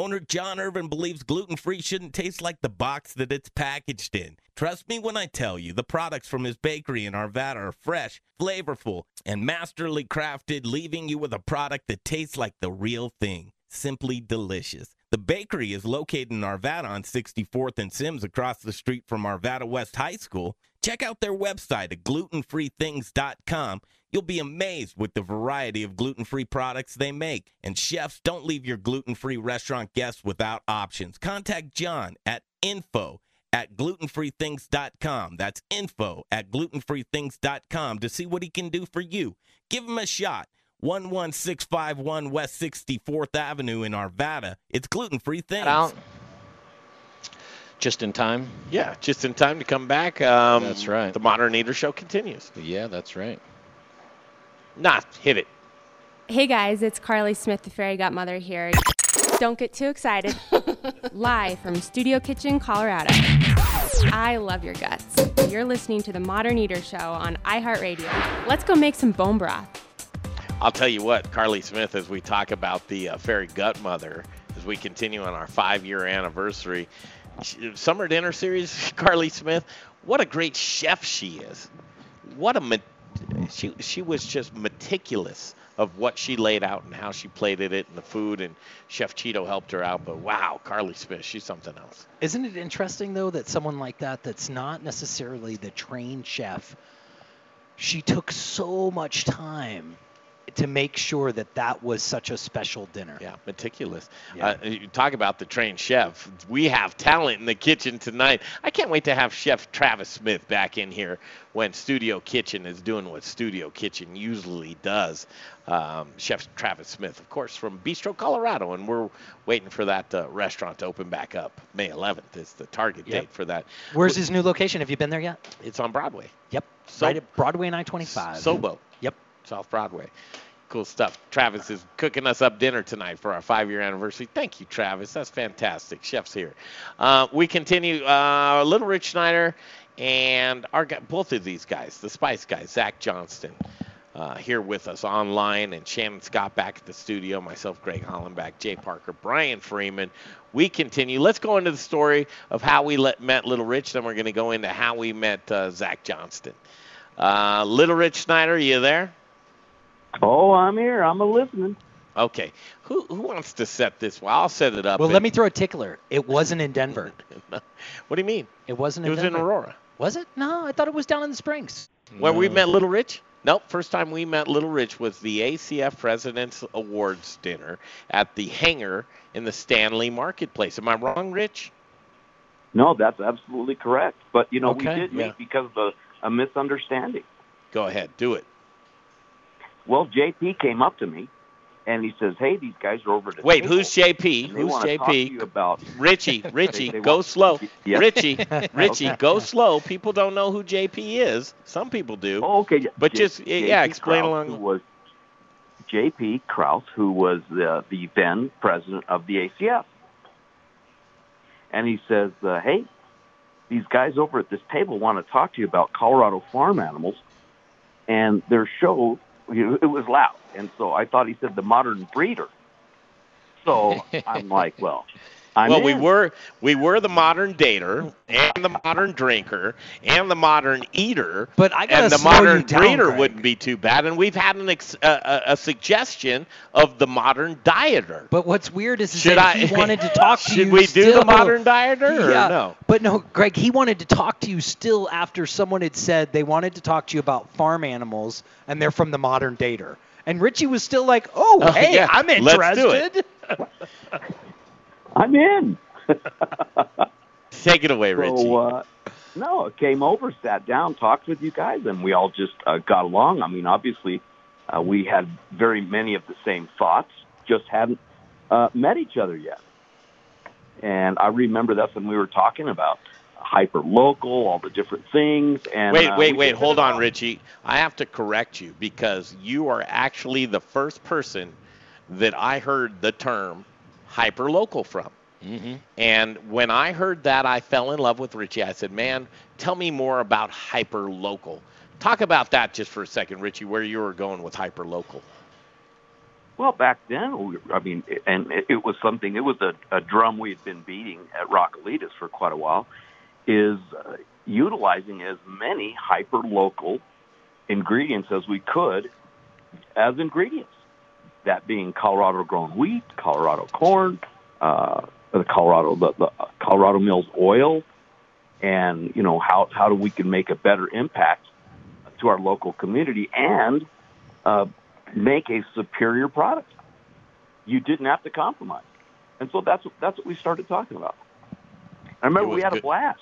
Owner John Irvin believes gluten free shouldn't taste like the box that it's packaged in. Trust me when I tell you, the products from his bakery in Arvada are fresh, flavorful, and masterly crafted, leaving you with a product that tastes like the real thing. Simply delicious. The bakery is located in Arvada on 64th and Simms across the street from Arvada West High School. Check out their website at glutenfreethings.com. You'll be amazed with the variety of gluten free products they make. And chefs, don't leave your gluten free restaurant guests without options. Contact John at info at glutenfreethings.com. That's info at glutenfreethings.com to see what he can do for you. Give him a shot. 11651 West 64th Avenue in Arvada. It's gluten free things. Out. Just in time. Yeah, just in time to come back. Um, That's right. The Modern Eater Show continues. Yeah, that's right. Nah, hit it. Hey guys, it's Carly Smith, the fairy godmother here. Don't get too excited. [LAUGHS] Live from Studio Kitchen, Colorado. I love your guts. You're listening to the Modern Eater Show on iHeartRadio. Let's go make some bone broth. I'll tell you what, Carly Smith, as we talk about the uh, fairy gut mother, as we continue on our five year anniversary, Summer Dinner Series, [LAUGHS] Carly Smith. What a great chef she is. What a met- she she was just meticulous of what she laid out and how she plated it and the food and Chef Cheeto helped her out. But wow, Carly Smith, she's something else. Isn't it interesting though that someone like that, that's not necessarily the trained chef, she took so much time to make sure that that was such a special dinner. Yeah, meticulous. Yeah. Uh, you talk about the trained chef. We have talent in the kitchen tonight. I can't wait to have Chef Travis Smith back in here when Studio Kitchen is doing what Studio Kitchen usually does. Um, Chef Travis Smith, of course, from Bistro, Colorado, and we're waiting for that uh, restaurant to open back up. May 11th is the target Yep. date for that. Where's his new location? Have you been there yet? It's on Broadway. Yep. So- right at Broadway and I-25. Sobo. Yep. South Broadway. Cool stuff. Travis is cooking us up dinner tonight for our five year anniversary. Thank you, Travis. That's fantastic. Chef's here. Uh, we continue. Uh, Little Rich Schneider and our both of these guys, the Spice guys, Zach Johnston, uh, here with us online, and Shannon Scott back at the studio, myself, Greg Hollenbeck, Jay Parker, Brian Freeman. We continue. Let's go into the story of how we let, met Little Rich, then we're going to go into how we met uh, Zach Johnston. Uh, Little Rich Schneider, you there? Oh, I'm here. I'm a listening. Okay. Who who wants to set this? Well, I'll set it up. Well, and- let me throw a tickler. It wasn't in Denver. [LAUGHS] what do you mean? It wasn't It in was in Aurora. Was it? No, I thought it was down in the Springs. Where we met Little Rich? Nope. First time we met Little Rich was the ACF President's Awards dinner at the hangar in the Stanley Marketplace. Am I wrong, Rich? No, that's absolutely correct. But you know, Okay, we did yeah. meet because of a, a misunderstanding. Go ahead, do it. Well, JP came up to me, and he says, "Hey, these guys are over at Wait, table, who's JP? Who's wanna talk to JP? about [LAUGHS] Richie, [LAUGHS] Richie, They- they go slow. [LAUGHS] Yeah. Richie, Richie, go slow. People don't know who JP is. Some people do. Oh, okay. But J- just yeah, JP explain Krause, along. Was JP Kraus, who was the, the then president of the ACF, and he says, uh, "Hey, these guys over at this table want to talk to you about Colorado farm animals, and their show it was loud, and so I thought he said the modern breeder. So [LAUGHS] I'm like, well, I'm well, we were we were the modern dater and the modern drinker and the modern eater. But I and the modern down, breeder wouldn't be too bad. And we've had an ex, a, suggestion of the modern dieter. But what's weird is, is Should that I- he wanted to talk [LAUGHS] to you. Should we do the modern dieter yeah, no? But no, Greg, he wanted to talk to you still after someone had said they wanted to talk to you about farm animals and they're from the modern dater. And Richie was still like, "Oh, Oh, hey, yeah. I'm Let's do it. interested." [LAUGHS] I'm in. Take it away, Richie. So, uh, no, it came over, sat down, talked with you guys, and we all just uh, got along. I mean, obviously, uh, we had very many of the same thoughts, just hadn't uh, met each other yet. And I remember that's when we were talking about hyper local, all the different things. And wait, uh, wait, wait. Hold on. Richie. I have to correct you because you are actually the first person that I heard the term hyperlocal from. Mm-hmm. And when I heard that, I fell in love with Richie. I said, "Man, tell me more about hyperlocal." Talk about that just for a second, Richie. Where you were going with hyperlocal? Well, back then, I mean, and it, it was something. It was a, a drum we had been beating at Raquelita's for quite a while. Is uh, utilizing as many hyper local ingredients as we could as ingredients. That being Colorado grown wheat, Colorado corn, uh, the Colorado the, the Colorado Mills oil, and you know how how do we can make a better impact to our local community and uh, make a superior product. You didn't have to compromise, and so that's that's what we started talking about. I remember we had a blast.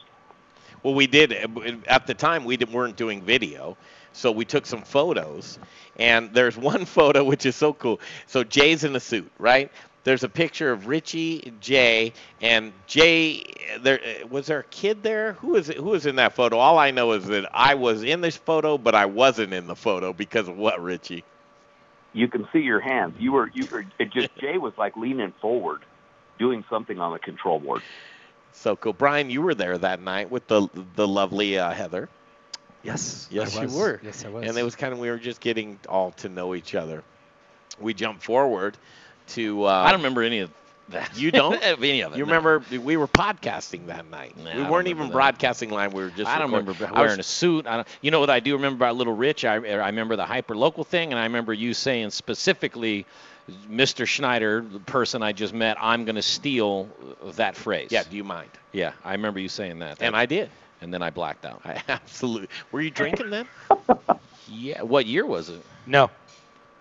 Well, we did eh, at the time. We weren't doing video, so we took some photos. And there's [LAUGHS] one photo which is so cool. So Jay's in a suit, right? There's a picture of Richie, Jay, and Jay. Eh, there eh, was there a kid there. Who is who was in that photo? All I know is that I was in this photo, but I wasn't in the photo because of what, Richie? You can see your hands. You were you were it just Jay was like leaning forward, doing something on the control board. So cool, Brian. You were there that night with the the lovely uh, Heather. Yes, Yes, I you were. Yes, I was. And it was kind of we were just getting all to know each other. We jumped forward to. Uh, I don't remember any of that. You don't? [LAUGHS] of any of it. You no. remember we were podcasting that night. Nah, we weren't even that. broadcasting live. We were just. I don't recording. remember I was- wearing a suit. I don't, you know what I do remember about Little Rich? I, I remember the hyper local thing, and I remember you saying specifically, Mr. Schneider, the person I just met, I'm going to steal that phrase. Yeah. Do you mind? Yeah, I remember you saying that. And I did. And then I blacked out. I [LAUGHS] absolutely. Were you drinking then? [LAUGHS] Yeah. What year was it? No,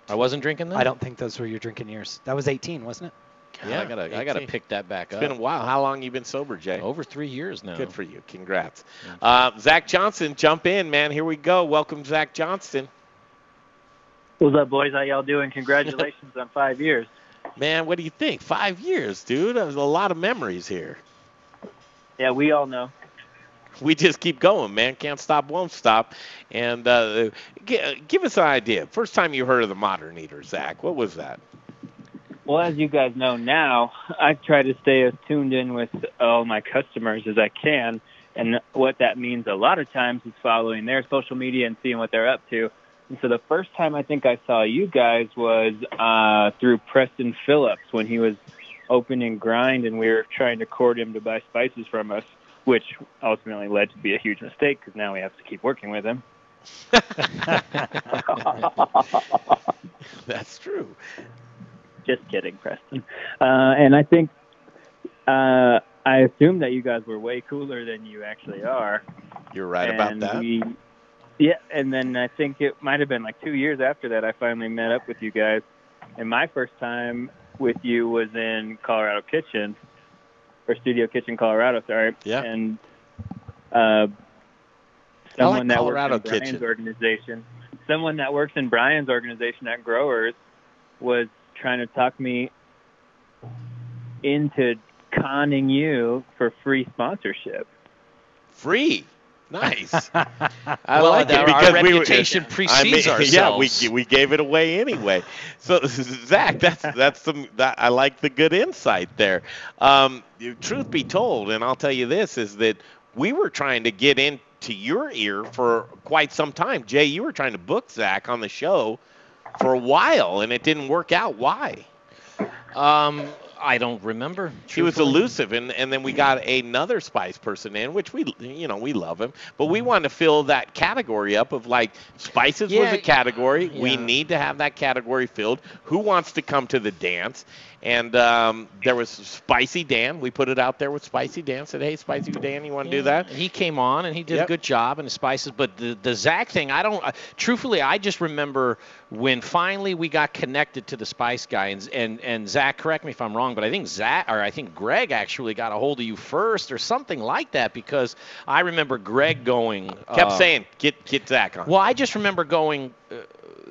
I wasn't drinking then. I don't think those were your drinking years. That was 18, wasn't it? God, Yeah, I gotta, I gotta pick that back It's up. It's been a while. How long you been sober, Jay? Over three years now. Good for you. Congrats. Uh, Zach Johnston, jump in, man. Here we go. Welcome, Zach Johnston. What's up, boys? How y'all doing? [LAUGHS] Congratulations on five years. Man, what do you think? Five years, dude. There's a lot of memories here. Yeah, we all know. We just keep going, man. Can't stop, won't stop. And uh, g- give us an idea. First time you heard of the Modern Eater, Zach. What was that? Well, as you guys know now, I try to stay as tuned in with all my customers as I can. And what that means a lot of times is following their social media and seeing what they're up to. And so the first time I think I saw you guys was uh, through Preston Phillips when he was opening Grind and we were trying to court him to buy spices from us, which ultimately led to be a huge mistake because now we have to keep working with him. [LAUGHS] That's true. Just kidding, Preston. Uh, and I think uh, I assume that you guys were way cooler than you actually are. You're right about that. We, yeah, and then I think it might have been like two years after that I finally met up with you guys. And my first time with you was in Colorado Kitchen, or Studio Kitchen, Colorado. Sorry. Yeah. And uh, someone that Colorado works in Brian's Kitchen. organization, someone that works in Brian's organization at Growers, was trying to talk me into conning you for free sponsorship. Free. Nice. [LAUGHS] I Well, like it our because we were- reputation [LAUGHS] I precedes mean, ourselves. Yeah, we we gave it away anyway. So [LAUGHS] Zach, that's that's some that I like the good insight there. Um, truth be told, and I'll tell you this is that we were trying to get into your ear for quite some time. Jay, you were trying to book Zach on the show for a while, and it didn't work out. Why? Um, I don't remember. He was elusive, and, and then we got another Spice person in, which we, you know, we love him, but we mm-hmm. wanted to fill that category up of like spices was a category. We need to have that category filled. Who wants to come to the dance? And um, there was Spicy Dan. We put it out there with Spicy Dan. Said, "Hey, Spicy Dan, you want to do that?" He came on and he did Yep. a good job in the spices, but the the Zach thing, I don't. Uh, truthfully, I just remember when finally we got connected to the Spice Guy, and and and Zach, correct me if I'm wrong, but I think Zach or I think Greg actually got a hold of you first or something like that because I remember Greg going. Kept uh, saying, "Get get Zach on." Well, I just remember going. Uh,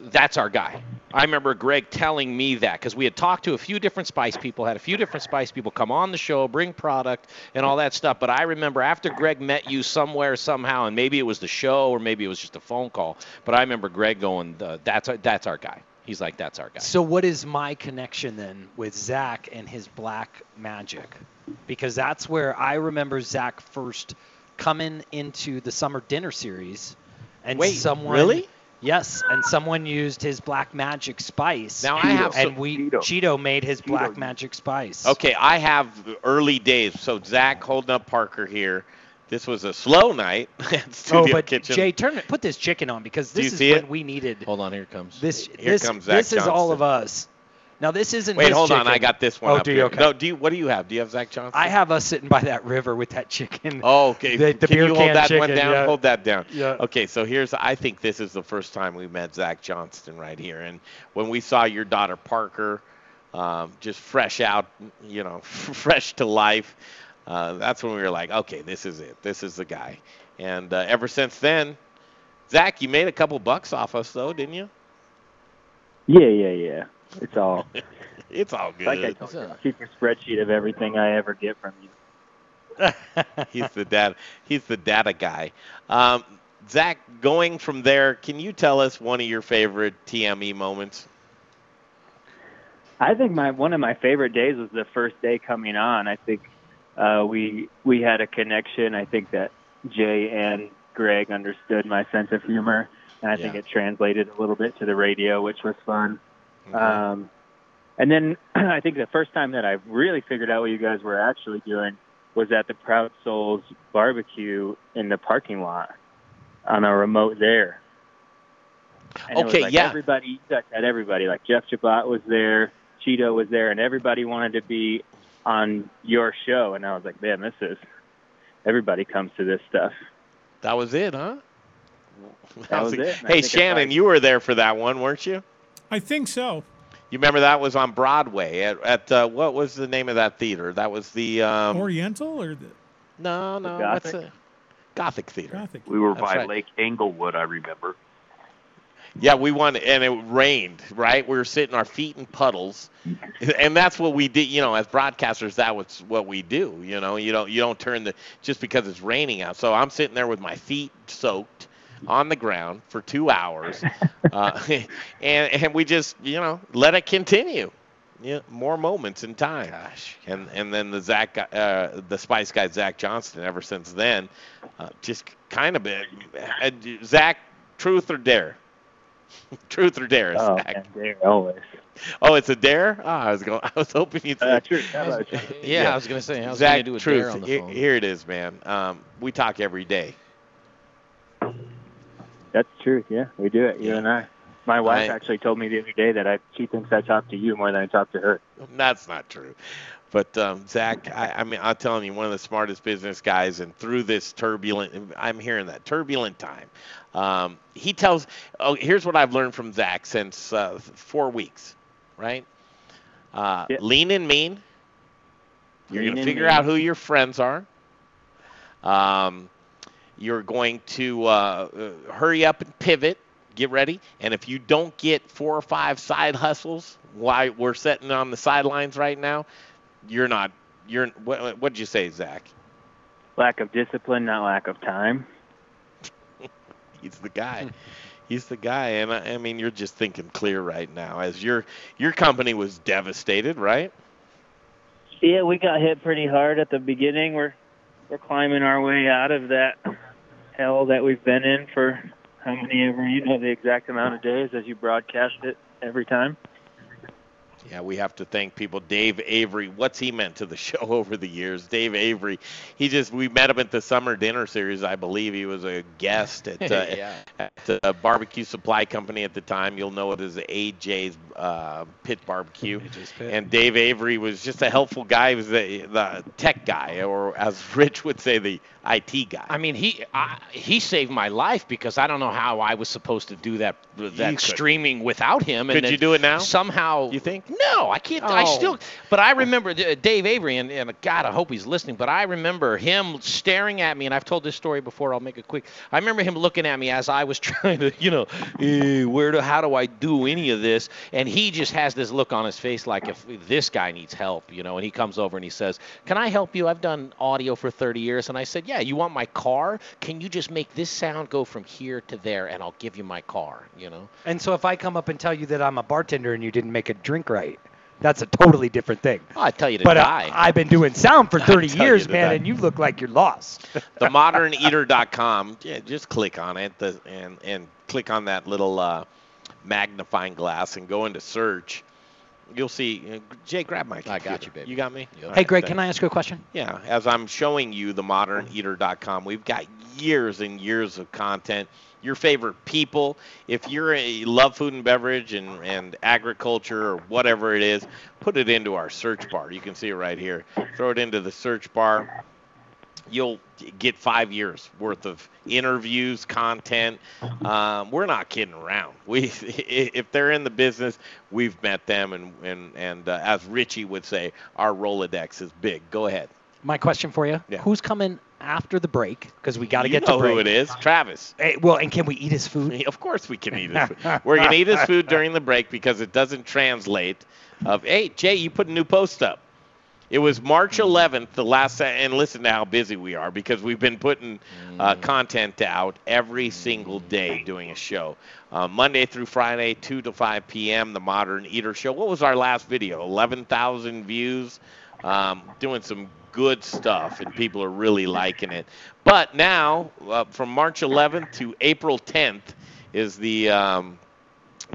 that's our guy. I remember Greg telling me that because we had talked to a few different spice people, had a few different spice people come on the show, bring product, and all that stuff. But I remember after Greg met you somewhere somehow, and maybe it was the show or maybe it was just a phone call. But I remember Greg going, "That's our, that's our guy." He's like, "That's our guy." So what is my connection then with Zach and his black magic? Because that's where I remember Zach first coming into the summer dinner series, and Wait, someone really? Yes, and someone used his black magic spice. Now I have and some- we Cheeto. Cheeto made his black magic spice. Okay, I have early days. So Zach holding up Parker here. This was a slow night [LAUGHS] at Oh, but Kitchen. Jay, turn it, put this chicken on because this is see when it? we needed Hold on, here it comes. this. Here this comes Zach this is all of us. Now this isn't. Wait, his hold on. I got this one Oh, up do here. you? Okay. No, do you? What do you have? Do you have Zach Johnston? I have us sitting by that river with that chicken. [LAUGHS] Oh, okay. The, the Can beer you can hold that chicken. one down? yeah. Hold that down. Yeah. Okay, so here's. I think this is the first time we met Zach Johnston right here, and when we saw your daughter Parker, um, just fresh out, you know, [LAUGHS] fresh to life, uh, that's when we were like, okay, this is it. This is the guy. And uh, ever since then, Zach, you made a couple bucks off us though, didn't you? Yeah, yeah, yeah. [LAUGHS] It's all It's all good. like I told you. I'll keep a spreadsheet of everything I ever get from you. [LAUGHS] he's the data. He's the data guy. Um, Zach, going from there, can you tell us one of your favorite TME moments? I think my one of my favorite days was the first day coming on. I think uh, we we had a connection. I think that Jay and Greg understood my sense of humor, and I think it translated a little bit to the radio, which was fun. Um, And then [CLEARS THROAT] I think the first time that I really figured out what you guys were actually doing was at the Proud Souls barbecue in the parking lot on a remote there. And it was Okay, like yeah. Everybody, you guys had everybody. Like Jeff Chabot was there, Cheeto was there, and everybody wanted to be on your show. And I was like, man, this is everybody comes to this stuff. That was it, huh? That was [LAUGHS] it. it. Hey, Shannon, like- you were there for that one, weren't you? I think so. You remember that was on Broadway at, at uh, what was the name of that theater? That was the um, Oriental or the no, no, what's Gothic? the Gothic Theater. Gothic. We were That's by right. Lake Englewood, I remember. Yeah, we won, and it rained. Right, we were sitting our feet in puddles, [LAUGHS] and that's what we did. You know, as broadcasters, that was what we do. You know, you don't you don't turn the just because it's raining out. So I'm sitting there with my feet soaked on the ground for two hours, [LAUGHS] uh, [LAUGHS] and and we just you know let it continue. Yeah, more moments in time. Gosh. And and then the Zach, uh, the Spice guy Zach Johnston. Ever since then, uh, just kind of been uh, Zach. Truth or dare? [LAUGHS] truth or dare, Oh, Zach? man, dare always. Oh, it's a dare. Oh, I was going. I was hoping you'd say. Uh, truth. How about you? Yeah, I was gonna say, how's it Zach, gonna do a truth. dare on the Here- phone? Here it is, man. Um, we talk every day. That's true. Yeah, we do it. You and I. My wife I- actually told me the other day that I she thinks I talk to you more than I talk to her. That's not true. But um, Zach, I, I mean, I'm telling you, one of the smartest business guys, and through this turbulent, I'm hearing that turbulent time. Um, he tells, oh, here's what I've learned from Zach since uh, four weeks, right? Uh, Lean and mean. You're Lean to figure mean. out who your friends are. Um, you're going to uh, uh, hurry up and pivot. Get ready. And if you don't get four or five side hustles while we're sitting on the sidelines right now, you're not. You're. What what did you say, Zach? Lack of discipline, not lack of time. [LAUGHS] He's the guy. He's the guy, and I, I mean, you're just thinking clear right now, as your your company was devastated, right? Yeah, we got hit pretty hard at the beginning. We're we're climbing our way out of that hell that we've been in for how many ever you know the exact amount of days as you broadcast it every time. Yeah, we have to thank people. Dave Avery, what's he meant to the [LAUGHS] show over the years? Dave Avery, he just we met him at the summer dinner series. I believe he was a guest at [LAUGHS] uh, Yeah. at the barbecue supply company at the time. You'll know it as AJ's uh, Pit Barbecue. Pit. And Dave Avery was just a helpful guy. He was the, the tech guy, or as [LAUGHS] Rich would say, the IT guy. I mean, he I, he saved my life because I don't know how I was supposed to do that that streaming without him. Could you do it now? Somehow. You think? No, I can't. I Oh. still. But I remember uh, Dave Avery, and, and God, I hope he's listening. But I remember him staring at me, and I've told this story before. I'll make it quick. I remember him looking at me as I was [LAUGHS] trying to, you know, eh, where do, how do I do any of this? And he just has this look on his face like if this guy needs help, you know. And he comes over and he says, "Can I help you? I've done audio for 30 years." And I said, "Yeah. You want my car? Can you just make this sound go from here to there, and I'll give you my car." You know. And so if I come up and tell you that I'm a bartender and you didn't make a drink right, that's a totally different thing. I tell you to but uh. I've been doing sound for [LAUGHS] 30 years, man, die. and you look like you're lost. [LAUGHS] themoderneater.com. Yeah, just click on it the, and and click on that little uh, magnifying glass and go into search. You'll see. uh, Jay, grab my. I got you, baby. You got me. All hey, right, Greg, thanks. can I ask you a question? Yeah, as I'm showing you the themoderneater.com, we've got years and years of content. Your favorite people. If you're a love food and beverage and, and agriculture or whatever it is, put it into our search bar. You can see it right here. Throw it into the search bar. You'll get five years worth of interviews, content. Um, we're not kidding around. We, [LAUGHS] if they're in the business, we've met them, and and and uh, as Richie would say, our Rolodex is big. Go ahead. My question for you: Yeah. Who's coming after the break? Because we got to get know to break. who it is, Travis. Hey, well, and can we eat his food? [LAUGHS] Of course we can eat his food. [LAUGHS] We're gonna eat his food during the break because it doesn't translate. Of hey Jay, you put a new post up. It was March 11th, the last, and listen to how busy we are because we've been putting uh, content out every single day doing a show. Uh, Monday through Friday, 2 to 5 p.m., the Modern Eater Show. What was our last video? 11,000 views. Um, doing some good stuff, and people are really liking it. But now, uh, from March 11th to April 10th, is the um,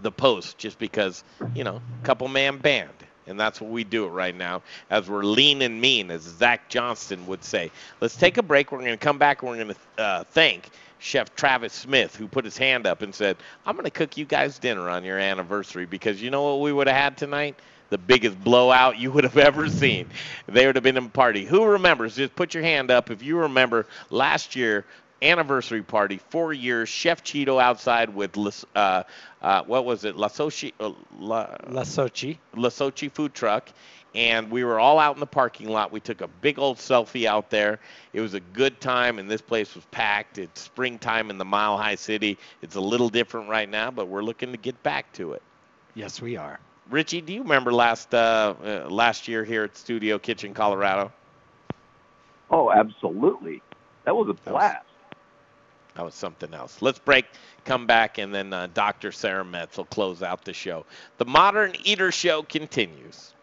the post, just because you know, couple man band. And that's what we do it right now, as we're lean and mean, as Zach Johnston would say. Let's take a break. We're going to come back and we're going to uh, thank Chef Travis Smith, who put his hand up and said, I'm going to cook you guys dinner on your anniversary because you know what we would have had tonight? The biggest blowout you would have [LAUGHS] ever seen. They would have been in a party. Who remembers? Just put your hand up if you remember last year anniversary party, four years, Chef Cheeto outside with, uh, uh, what was it, La Sochi, uh, La, La Sochi. La Sochi food truck. And we were all out in the parking lot. We took a big old selfie out there. It was a good time, and this place was packed. It's springtime in the Mile High City. It's a little different right now, but we're looking to get back to it. Yes, we are. Richie, do you remember last uh, uh, last year here at Studio Kitchen, Colorado? Oh, absolutely. That was a blast. That was something else. Let's break, come back, and then uh, Dr. Sara Metz will close out the show. The Modern Eater Show continues.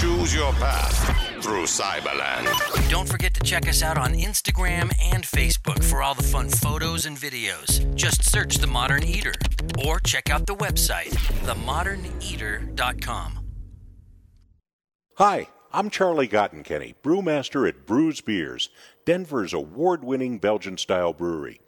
Choose your path through Cyberland. Don't forget to check us out on Instagram and Facebook for all the fun photos and videos. Just search The Modern Eater or check out the website, themoderneater.com. Hi, I'm Charlie Gottenkieny, brewmaster at Bruz Beers, Denver's award winning Belgian style brewery.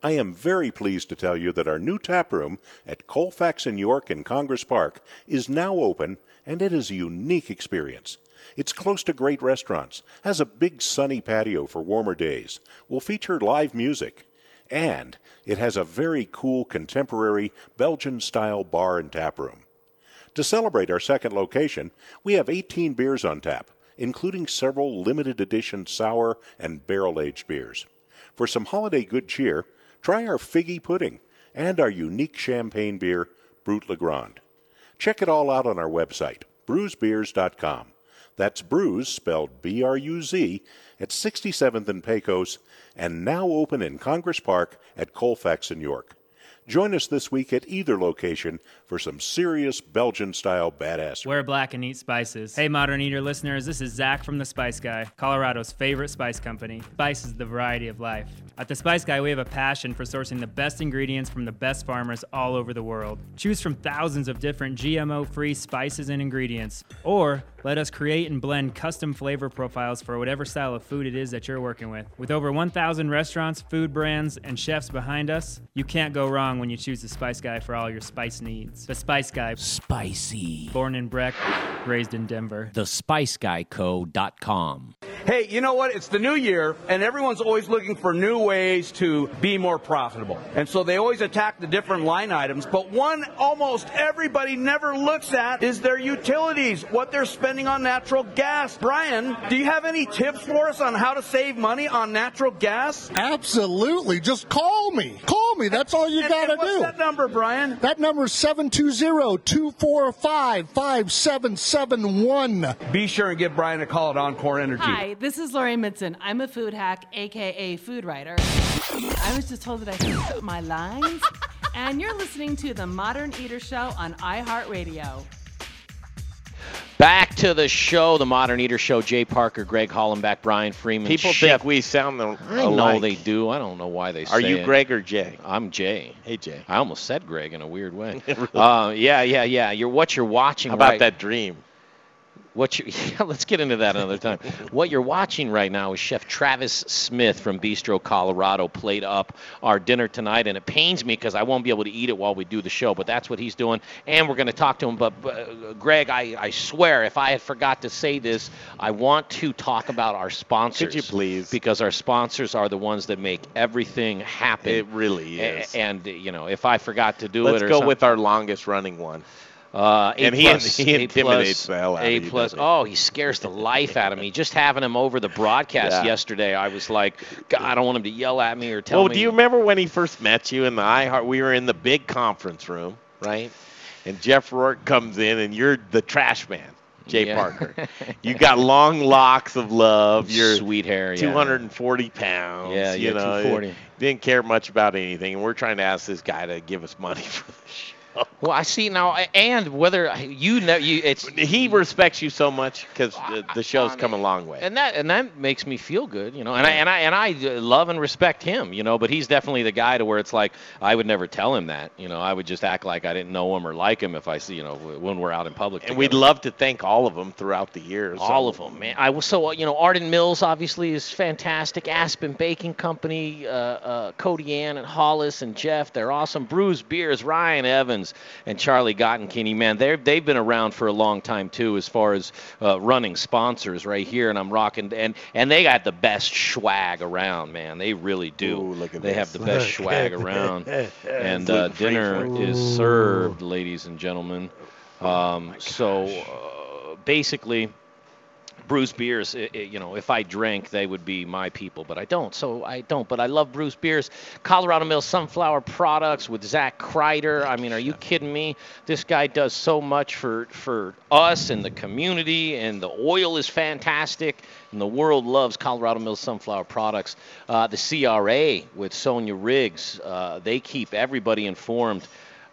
I am very pleased to tell you that our new tap room at Colfax and York in Congress Park is now open and it is a unique experience. It's close to great restaurants, has a big sunny patio for warmer days, will feature live music, and it has a very cool contemporary Belgian style bar and tap room. To celebrate our second location, we have 18 beers on tap, including several limited edition sour and barrel aged beers. For some holiday good cheer, try our figgy pudding and our unique champagne beer, Brut Le Grand. Check it all out on our website, bruzbeers.com. That's Bruz, spelled B R U Z, at 67th and Pecos, and now open in Congress Park at Colfax and York. Join us this week at either location for some serious Belgian style badass. Wear black and eat spices. Hey, Modern Eater listeners, this is Zach from The Spice Guy, Colorado's favorite spice company. Spice is the variety of life. At The Spice Guy, we have a passion for sourcing the best ingredients from the best farmers all over the world. Choose from thousands of different GMO free spices and ingredients, or let us create and blend custom flavor profiles for whatever style of food it is that you're working with. With over 1,000 restaurants, food brands, and chefs behind us, you can't go wrong when you choose the Spice Guy for all your spice needs. The Spice Guy. Spicy. Born in Breck, raised in Denver. TheSpiceGuyCo.com. Hey, you know what? It's the new year, and everyone's always looking for new ways to be more profitable. And so they always attack the different line items. But one almost everybody never looks at is their utilities, what they're spending on natural gas. Brian, do you have any tips for us on how to save money on natural gas? Absolutely. Just call me. Call me. That's all you got to do. what's that number, Brian? That number is 720-245-5771. Be sure and give Brian a call at Encore Energy. Hi, this is Lori Midson. I'm a food hack, aka food writer. I was just told that I could put my lines, and you're listening to the Modern Eater Show on iHeartRadio. Back to the show, the Modern Eater Show. Jay Parker, Greg Hollenbeck, Brian Freeman. People Chef. think we sound the I know they do. I don't know why they say Are you it. Greg or Jay? I'm Jay. Hey, Jay. I almost said Greg in a weird way. [LAUGHS] Really? uh, yeah, yeah, yeah. You're what you're watching. How about right- that dream? What you, [LAUGHS] yeah, let's get into that another time. [LAUGHS] what you're watching right now is Chef Travis Smith from Bistro Colorado plate up our dinner tonight, and it pains me because I won't be able to eat it while we do the show. But that's what he's doing, and we're going to talk to him. But uh, Greg, I, I swear, if I had forgot to say this, I want to talk about our sponsors. Could you please? Because our sponsors are the ones that make everything happen. It really A- is. and you know, if I forgot to do Let's it, or go something- with our longest running one. Uh, A And he- plus, [LAUGHS] he A intimidates plus, the hell out of A you, plus. Oh, he scares the life out of me. Just having him over the broadcast Yeah. yesterday, I was like, God, I don't want him to yell at me or tell well, me. Well, do you remember when he first met you in the iHeart? We were in the big conference room, right? And Jeff Rourke comes in, and you're the trash man, Jay Yeah. Parker. [LAUGHS] You got long locks of love. You're Sweet hair, yeah. 240 pounds. Yeah, you know, 240. Didn't care much about anything, and we're trying to ask this guy to give us money [LAUGHS] for the show. [LAUGHS] Well, I see now, and whether you know you, it's he respects you so much because the, the show's come a long way. and that and that makes me feel good, you know. And I and I and I uh, love and respect him, you know. But he's definitely the guy to where it's like I would never tell him that, you know. I would just act like I didn't know him or like him if I see, you know, when we're out in public. And we'd love to thank all of them throughout the years. All of them, man. I was so uh, you know Ardent Mills obviously is fantastic. Aspen Baking Company, uh, uh, Cody Ann and Hollis and Jeff, they're awesome. Bruz Beers, Ryan Evans, and Charlie Gottenkieny, man, they've they've been around for a long time too, as far as uh, running sponsors right here. And I'm rocking, and and they got the best swag around, man. They really do. Ooh, they have the best swag around. [LAUGHS] and uh, dinner is served, ladies and gentlemen. Um, so uh, basically, Bruz Beers, you know, if I drank, they would be my people, but I don't, so I don't. But I love Bruz Beers. Colorado Mill Sunflower Products with Zach Kreider. I mean, are you kidding me? This guy does so much for, for us and the community, and the oil is fantastic, and the world loves Colorado Mill Sunflower Products. Uh, the CRA with Sonia Riggs, uh, they keep everybody informed.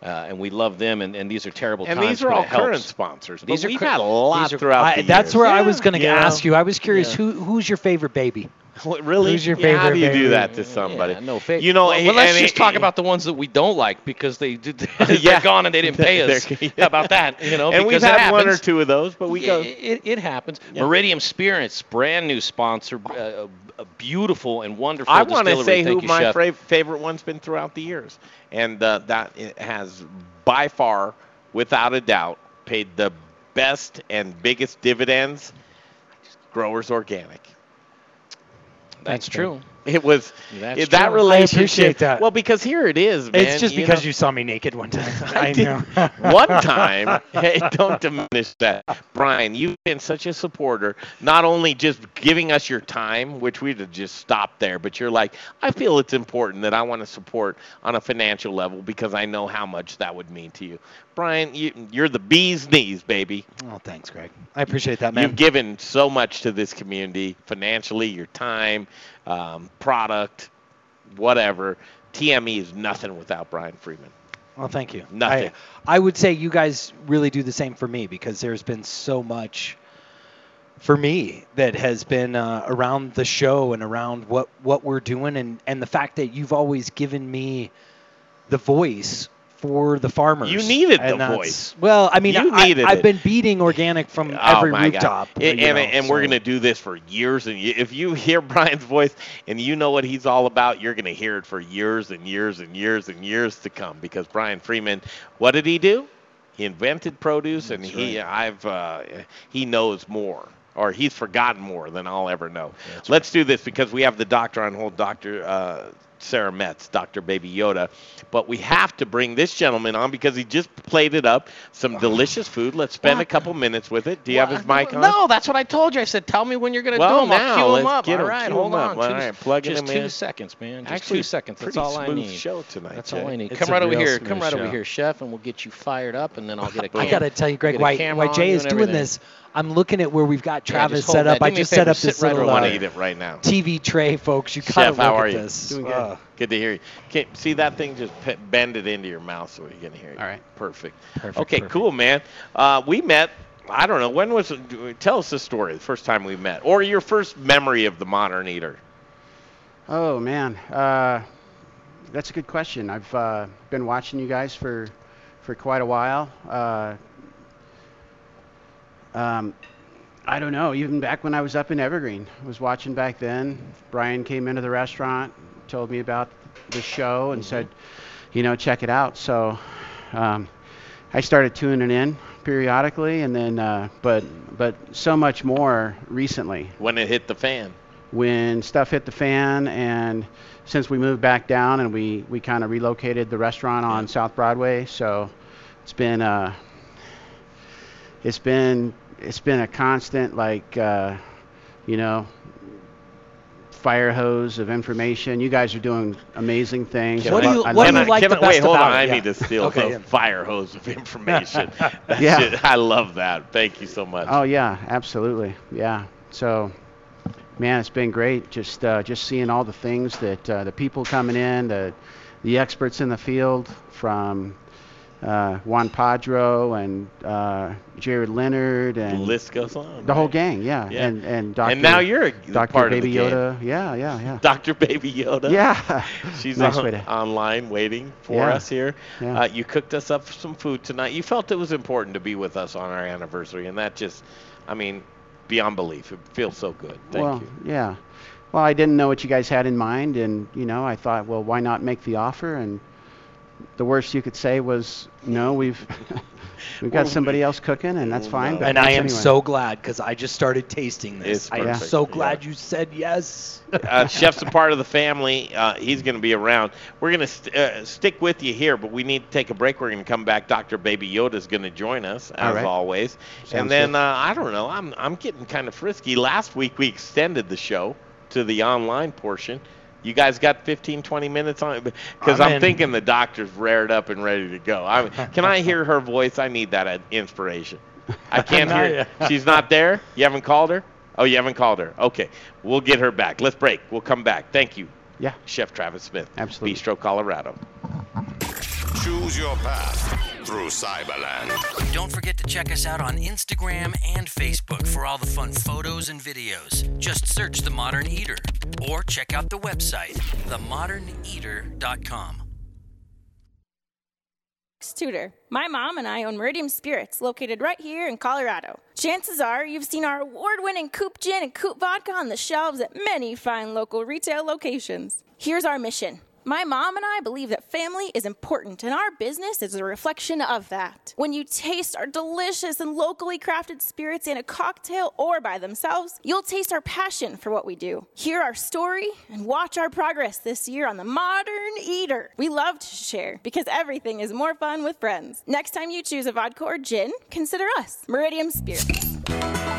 Uh, and we love them, and, and these are terrible And times. these are all current sponsors. These are we've cur- had a lot throughout I, the that's years. where I was going to Yeah. ask you. I was curious Yeah. who who's your favorite baby? [LAUGHS] What, really? Who's your Yeah, How do you favorite do that to somebody? Yeah, no, fa- You know, well, and- well, let's and just it- talk about the ones that we don't like because they did. [LAUGHS] They're [LAUGHS] Yeah. gone and they didn't pay us. They're- How about that? You know, and we've because it had one or two of those, but we Yeah, go. It, it happens. Meridium Spirits, brand new sponsor, uh, a beautiful and wonderful. I want to say Thank who you, my Chef. fra- favorite one's been throughout the years, and uh, that has by far, without a doubt, paid the best and biggest dividends. Growers Organic. That's true. It was it- that relationship. I appreciate that. Well, because here it is, man. it's just you because know. you saw me naked one time. [LAUGHS] I I know. One time, [LAUGHS] hey, don't diminish that. Brian, you've been such a supporter, not only just giving us your time, which we'd have just stopped there, but you're like, I feel it's important that I want to support on a financial level because I know how much that would mean to you. Brian, you, you're the bee's knees, baby. Oh, thanks, Greg. I appreciate that, man. You've given so much to this community financially, your time, um, product, whatever. TME is nothing without Brian Freeman. Well, thank you. Nothing. I, I would say you guys really do the same for me because there's been so much for me that has been uh, around the show and around what, what we're doing and, and the fact that you've always given me the voice for the farmers. You needed And the that's- voice. Well, I mean, You I, needed I've it. been beating organic from Oh, every rooftop. And, you and, know, and we're going to do this for years. And if you [LAUGHS] hear Brian's voice and you know what he's all about, you're going to hear it for years and years and years and years to come. Because Brian Freeman, what did he do? He invented produce, and he I've uh, he knows more. Or he's forgotten more than I'll ever know. Let's do this because we have the doctor on hold, Doctor uh, Sara Metz, Dr. Baby Yoda. But we have to bring this gentleman on because he just played it up. Some delicious food. Let's spend a couple minutes with it. Do you have his mic on? No, that's what I told you. I said, tell me when you're going to Well, do them. I'll now, cue let's them up. get all 'em, right, cue hold 'em on. up. All Two- right, plugging just 'em two in. seconds, man. Just Actually, two seconds. That's all I smooth need. show tonight, That's Jay. all I need. It's Come right over here. Come right over here, chef, and we'll get you fired up, and then I'll get a. [LAUGHS] I cam- got to tell you, Greg, get why, why Jay is doing this. I'm looking at where we've got Travis just hold set up. I Do me a just set up this right little over uh, eat it right now. TV tray, folks. You gotta Chef, how look are at you? this. Doing Uh, Good to hear you. Okay, see that thing? Just pe- bend it into your mouth so we can hear you. All right. Perfect. Perfect, Okay, perfect. cool, man. Uh, we met. I don't know when was. it- Tell us the story. The first time we met, or your first memory of the Modern Eater. Oh man, uh, that's a good question. I've uh, been watching you guys for for quite a while. Um, I don't know. Even back when I was up in Evergreen, I was watching back then. Brian came into the restaurant, told me about the show, and said, you know, check it out. So um, I started tuning in periodically, and then, uh, but but so much more recently When it hit the fan. when stuff hit the fan and since we moved back down and we, we kind of relocated the restaurant on South Broadway, so it's been uh, it's been it's been a constant like uh, you know fire hose of information. You guys are doing amazing things. Can I I- lo- I love can I- it. can I- wait, hold on. I need to steal Okay, a yeah. fire hose of information. [LAUGHS] Yeah. shit- I love that. Thank you so much. Oh yeah, absolutely. Yeah. So, man, it's been great. Just uh, just seeing all the things that uh, the people coming in, the the experts in the field, from uh, Juan Padro and uh, Jared Leonard and The list goes on. the whole gang, yeah, Yeah. and and Dr. And now you're a Dr. part of the Baby game. Yoda, yeah, yeah, yeah. [LAUGHS] Dr. Baby Yoda. Yeah. [LAUGHS] She's Nice on, to- online waiting for Yeah. us here. Yeah. Uh, you cooked us up some food tonight. You felt it was important to be with us on our anniversary, and that just, I mean, beyond belief. It feels so good. Thank well, you. yeah. Well, I didn't know what you guys had in mind, and you know, I thought, well, why not make the offer? And the worst you could say was, no, we've [LAUGHS] we've got somebody else cooking, and that's fine. But And I am anyway. so glad because I just started tasting this. I am perfect, so yeah. glad you said yes. uh, Chef's a part of the family. Uh, he's going to be around. We're going to st- uh, stick with you here, but we need to take a break. We're going to come back. Dr. Baby Yoda is going to join us as right. always. Sounds and then uh, I don't know. I'm I'm getting kind of frisky. Last week we extended the show to the online portion. You guys got 15, 20 minutes on it because I'm I'm, thinking the doctor's rared up and ready to go. I, can I hear her voice? I need that inspiration. I [LAUGHS] can't hear. yet. She's not there. You haven't called her. Oh, you haven't called her. Okay, we'll get her back. Let's break. We'll come back. Thank you. Yeah. Chef Travis Smith. Absolutely. Bistro Colorado. Choose your path through Cyberland. Don't forget to check us out on Instagram and Facebook for all the fun photos and videos. Just search The Modern Eater or check out the website, themoderneater.com. Tudor. My mom and I own Meridium Spirits, located right here in Colorado. Chances are you've seen our award winning Coop Gin and Coop Vodka on the shelves at many fine local retail locations. Here's our mission. My mom and I believe that family is important, and our business is a reflection of that. When you taste our delicious and locally crafted spirits in a cocktail or by themselves, you'll taste our passion for what we do. Hear our story and watch our progress this year on the Modern Eater. We love to share because everything is more fun with friends. Next time you choose a vodka or gin, consider us Meridium Spirits.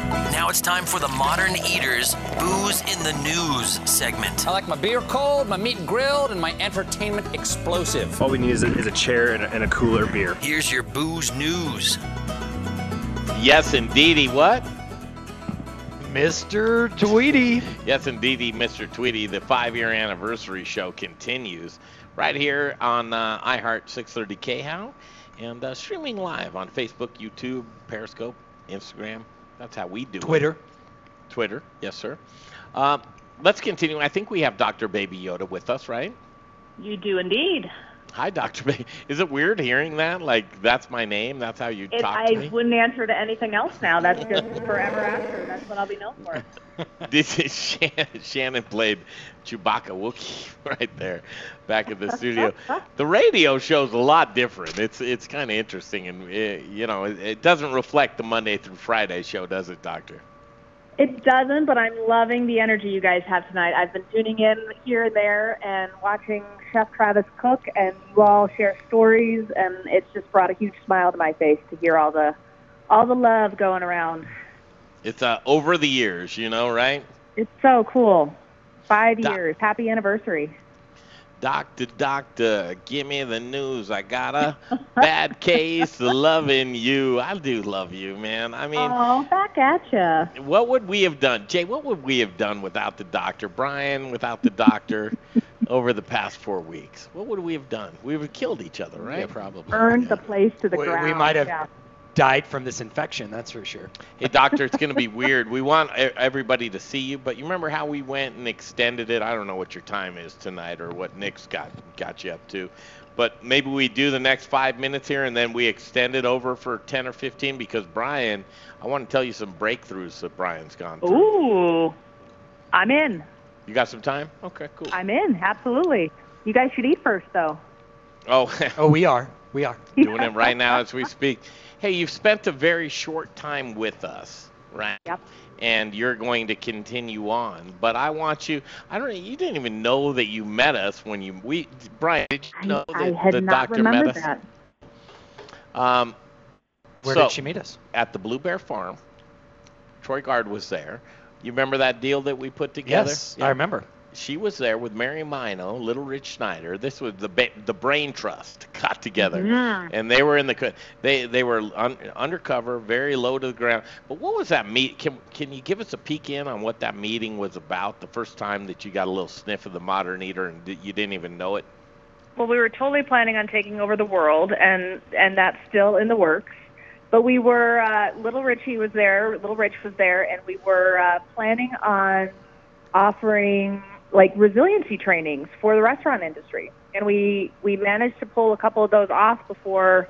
Now it's time for the Modern Eaters Booze in the News segment. I like my beer cold, my meat grilled, and my entertainment explosive. All we need is a, is a chair and a, and a cooler beer. Here's your booze news. Yes, indeedy. What? Mr. Tweety. Yes, indeedy, Mr. Tweety. The five-year anniversary show continues right here on uh, iHeart 630 KHOW and uh, streaming live on Facebook, YouTube, Periscope, Instagram. That's how we do Twitter. it. Twitter. Twitter, yes, sir. Uh, let's continue. I think we have Dr. Baby Yoda with us, right? You do indeed. Hi, Dr. Baby. [LAUGHS] Is it weird hearing that? Like, that's my name? That's how you It, talk I to me? wouldn't answer to anything else now. That's just forever after. That's what I'll be known for. [LAUGHS] This is Shannon, Shannon played Chewbacca Wookiee [LAUGHS] right there back at the studio. the radio show's a lot different. It's it's kind of interesting, and eh, you know it, it doesn't reflect the Monday through Friday show, does it, Doctor? It doesn't, but I'm loving the energy you guys have tonight. I've been tuning in here and there and watching Chef Travis cook, and you all share stories, and it's just brought a huge smile to my face to hear all the all the love going around. It's uh, over the years, you know, right? It's so cool. Five Doc- years. Happy anniversary. Doctor, doctor, give me the news. I got a bad [LAUGHS] case of loving you. I do love you, man. I mean, oh, back at ya. what would we have done, Jay? What would we have done without the doctor, Brian? Without the doctor, [LAUGHS] over the past four weeks, what would we have done? We would have killed each other, right? Yeah, probably. Burned the place to the We, ground. we might have Yeah. Died from this infection, that's for sure. Hey, doctor, it's going to be weird. We want e- everybody to see you, but you remember how we went and extended it? I don't know what your time is tonight or what Nick's got got you up to, but maybe we do the next five minutes here and then we extend it over for 10 or 15 because Brian, I want to tell you some breakthroughs that Brian's gone through. Ooh, I'm in. You got some time? Okay, cool. I'm in. Absolutely. You guys should eat first, though. Oh, oh, we are. We are. [LAUGHS] doing it right now as we speak. Hey, you've spent a very short time with us, right? Yep. And you're going to continue on, but I want you. I don't. You didn't even know that you met us when you we Brian. Did you know I that had the doctor met remembered us? that. Um, Where so, did she meet us? At the Blue Bear Farm. Troy Guard was there. You remember that deal that we put together? Yes, I remember. She was there with Mary Mino, Little Rich Schneider. This was the ba- the Brain Trust got together, Mhm. and they were in the they they were un- undercover, very low to the ground. But what was that meet? Can can you give us a peek in on what that meeting was about? The first time that you got a little sniff of the Modern Eater and you didn't even know it. well, we were totally planning on taking over the world, and and that's still in the works. But we were uh, Little Richie was there, Little Rich was there, and we were uh, planning on offering like resiliency trainings for the restaurant industry, and we we managed to pull a couple of those off before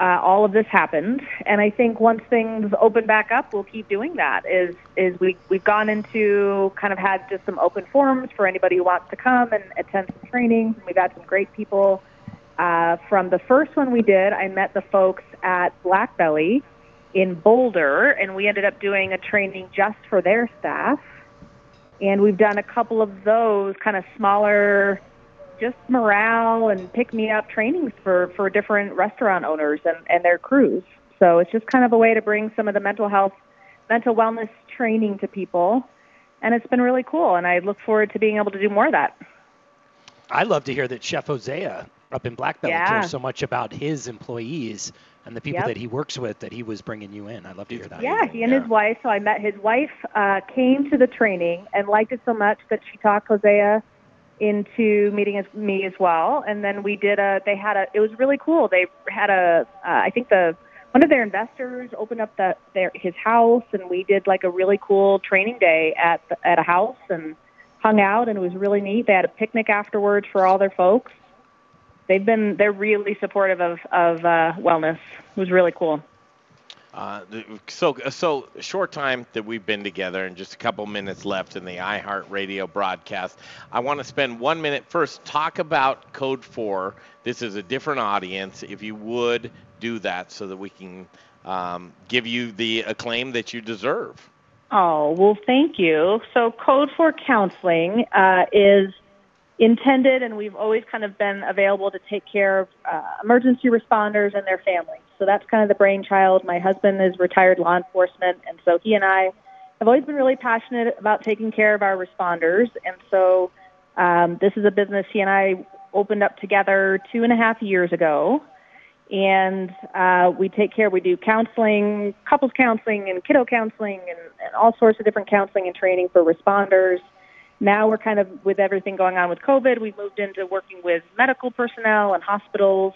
uh, all of this happened. And I think once things open back up, we'll keep doing that. Is is we we've gone into kind of had just some open forums for anybody who wants to come and attend some trainings. And we've had some great people. Uh, from the first one we did, I met the folks at Black Belly in Boulder, and we ended up doing a training just for their staff. And we've done a couple of those kind of smaller just morale and pick me up trainings for for different restaurant owners and and their crews. So it's just kind of a way to bring some of the mental health, mental wellness training to people, and it's been really cool. And I look forward to being able to do more of that. I love to hear that Chef Hosea up in Black Belly Yeah. cares so much about his employees and the people Yep. that he works with that he was bringing you in. I love to hear that. Yeah, he and his wife. So I met his wife. Uh, came to the training and liked it so much that she talked Hosea into meeting as, me as well. And then we did a. They had a. It was really cool. They had a. Uh, I think the one of their investors opened up the their his house, and we did like a really cool training day at the, at a house and hung out, and it was really neat. They had a picnic afterwards for all their folks. They've been. They're really supportive of of uh, wellness. It was really cool. Uh, so, so short time that we've been together, and just a couple minutes left in the iHeartRadio broadcast. I want to spend one minute first talk about Code Four. This is a different audience. If you would do that, so that we can um, give you the acclaim that you deserve. Oh, well, thank you. So, Code 4 Counseling uh, is intended, and we've always kind of been available to take care of uh, emergency responders and their families. So, that's kind of the brainchild. My husband is retired law enforcement, and so he and I have always been really passionate about taking care of our responders. And so, um, this is a business he and I opened up together two and a half years ago and uh, we take care. We do counseling, couples counseling, and kiddo counseling, and, and all sorts of different counseling and training for responders. Now we're kind of with everything going on with COVID, we've moved into working with medical personnel and hospitals,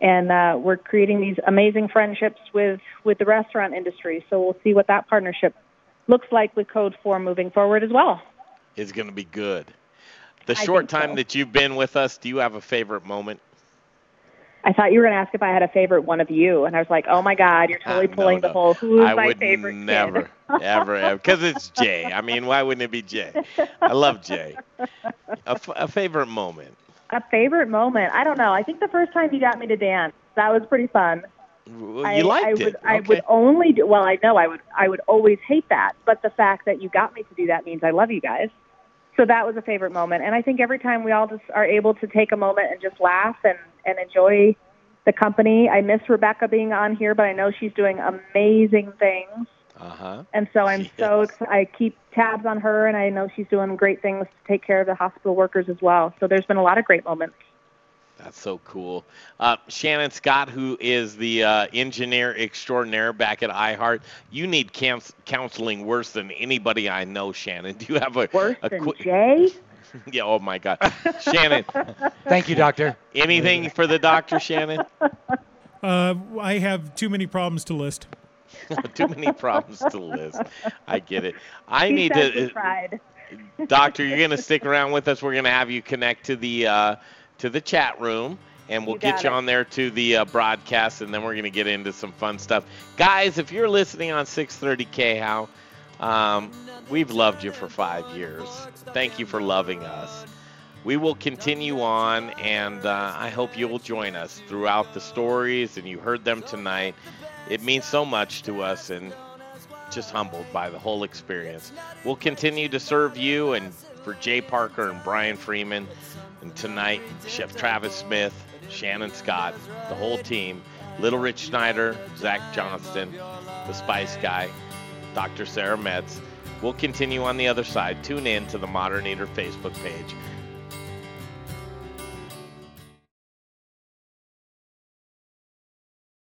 and uh, we're creating these amazing friendships with with the restaurant industry. So we'll see what that partnership looks like with Code Four moving forward as well. It's going to be good. The I short time so. that you've been with us, do you have a favorite moment? I thought you were going to ask if I had a favorite one of you, and I was like, "Oh my God, you're totally uh, pulling the whole who's I my would favorite kid?" never, ever, ever, because it's Jay. I mean, why wouldn't it be Jay? I love Jay. A, f- a favorite moment. A favorite moment? I don't know. I think the first time you got me to dance, that was pretty fun. Well, I, you liked I it. would, I okay. would only do. Well, I know I would. I would always hate that, but the fact that you got me to do that means I love you guys. So that was a favorite moment, and I think every time we all just are able to take a moment and just laugh and and enjoy the company. I miss Rebecca being on here, but I know she's doing amazing things. Uh huh. And so I'm so excited. I keep tabs on her, and I know she's doing great things to take care of the hospital workers as well. So there's been a lot of great moments. That's so cool. Uh, Shannon Scott, who is the uh, engineer extraordinaire back at iHeart, you need cans- counseling worse than anybody I know, Shannon. [LAUGHS] Do you have a Worse a than quick? Jay? [LAUGHS] yeah. Oh my God, Shannon. [LAUGHS] Thank you, doctor. Anything for the doctor, Shannon? Uh, I have too many problems to list. Too many problems to list. I get it. I He need to. uh, pride. Doctor, you're going to stick around with us. We're going to have you connect to the uh, to the chat room, and we'll You get you it. on there to the uh, broadcast, and then we're going to get into some fun stuff. Guys, if you're listening on 630 KHOW, um, we've loved you for five years. Thank you for loving us. We will continue on, and uh, I hope you will join us throughout the stories, and you heard them tonight. It means so much to us, and just humbled by the whole experience. We'll continue to serve you and for Jay Parker and Brian Freeman, and tonight, Chef Travis Smith, Shannon Scott, the whole team, Little Rich Schneider, Zach Johnston, the Spice Guy, Dr. Sara Metz. We'll continue on the other side. Tune in to the Modern Eater Facebook page.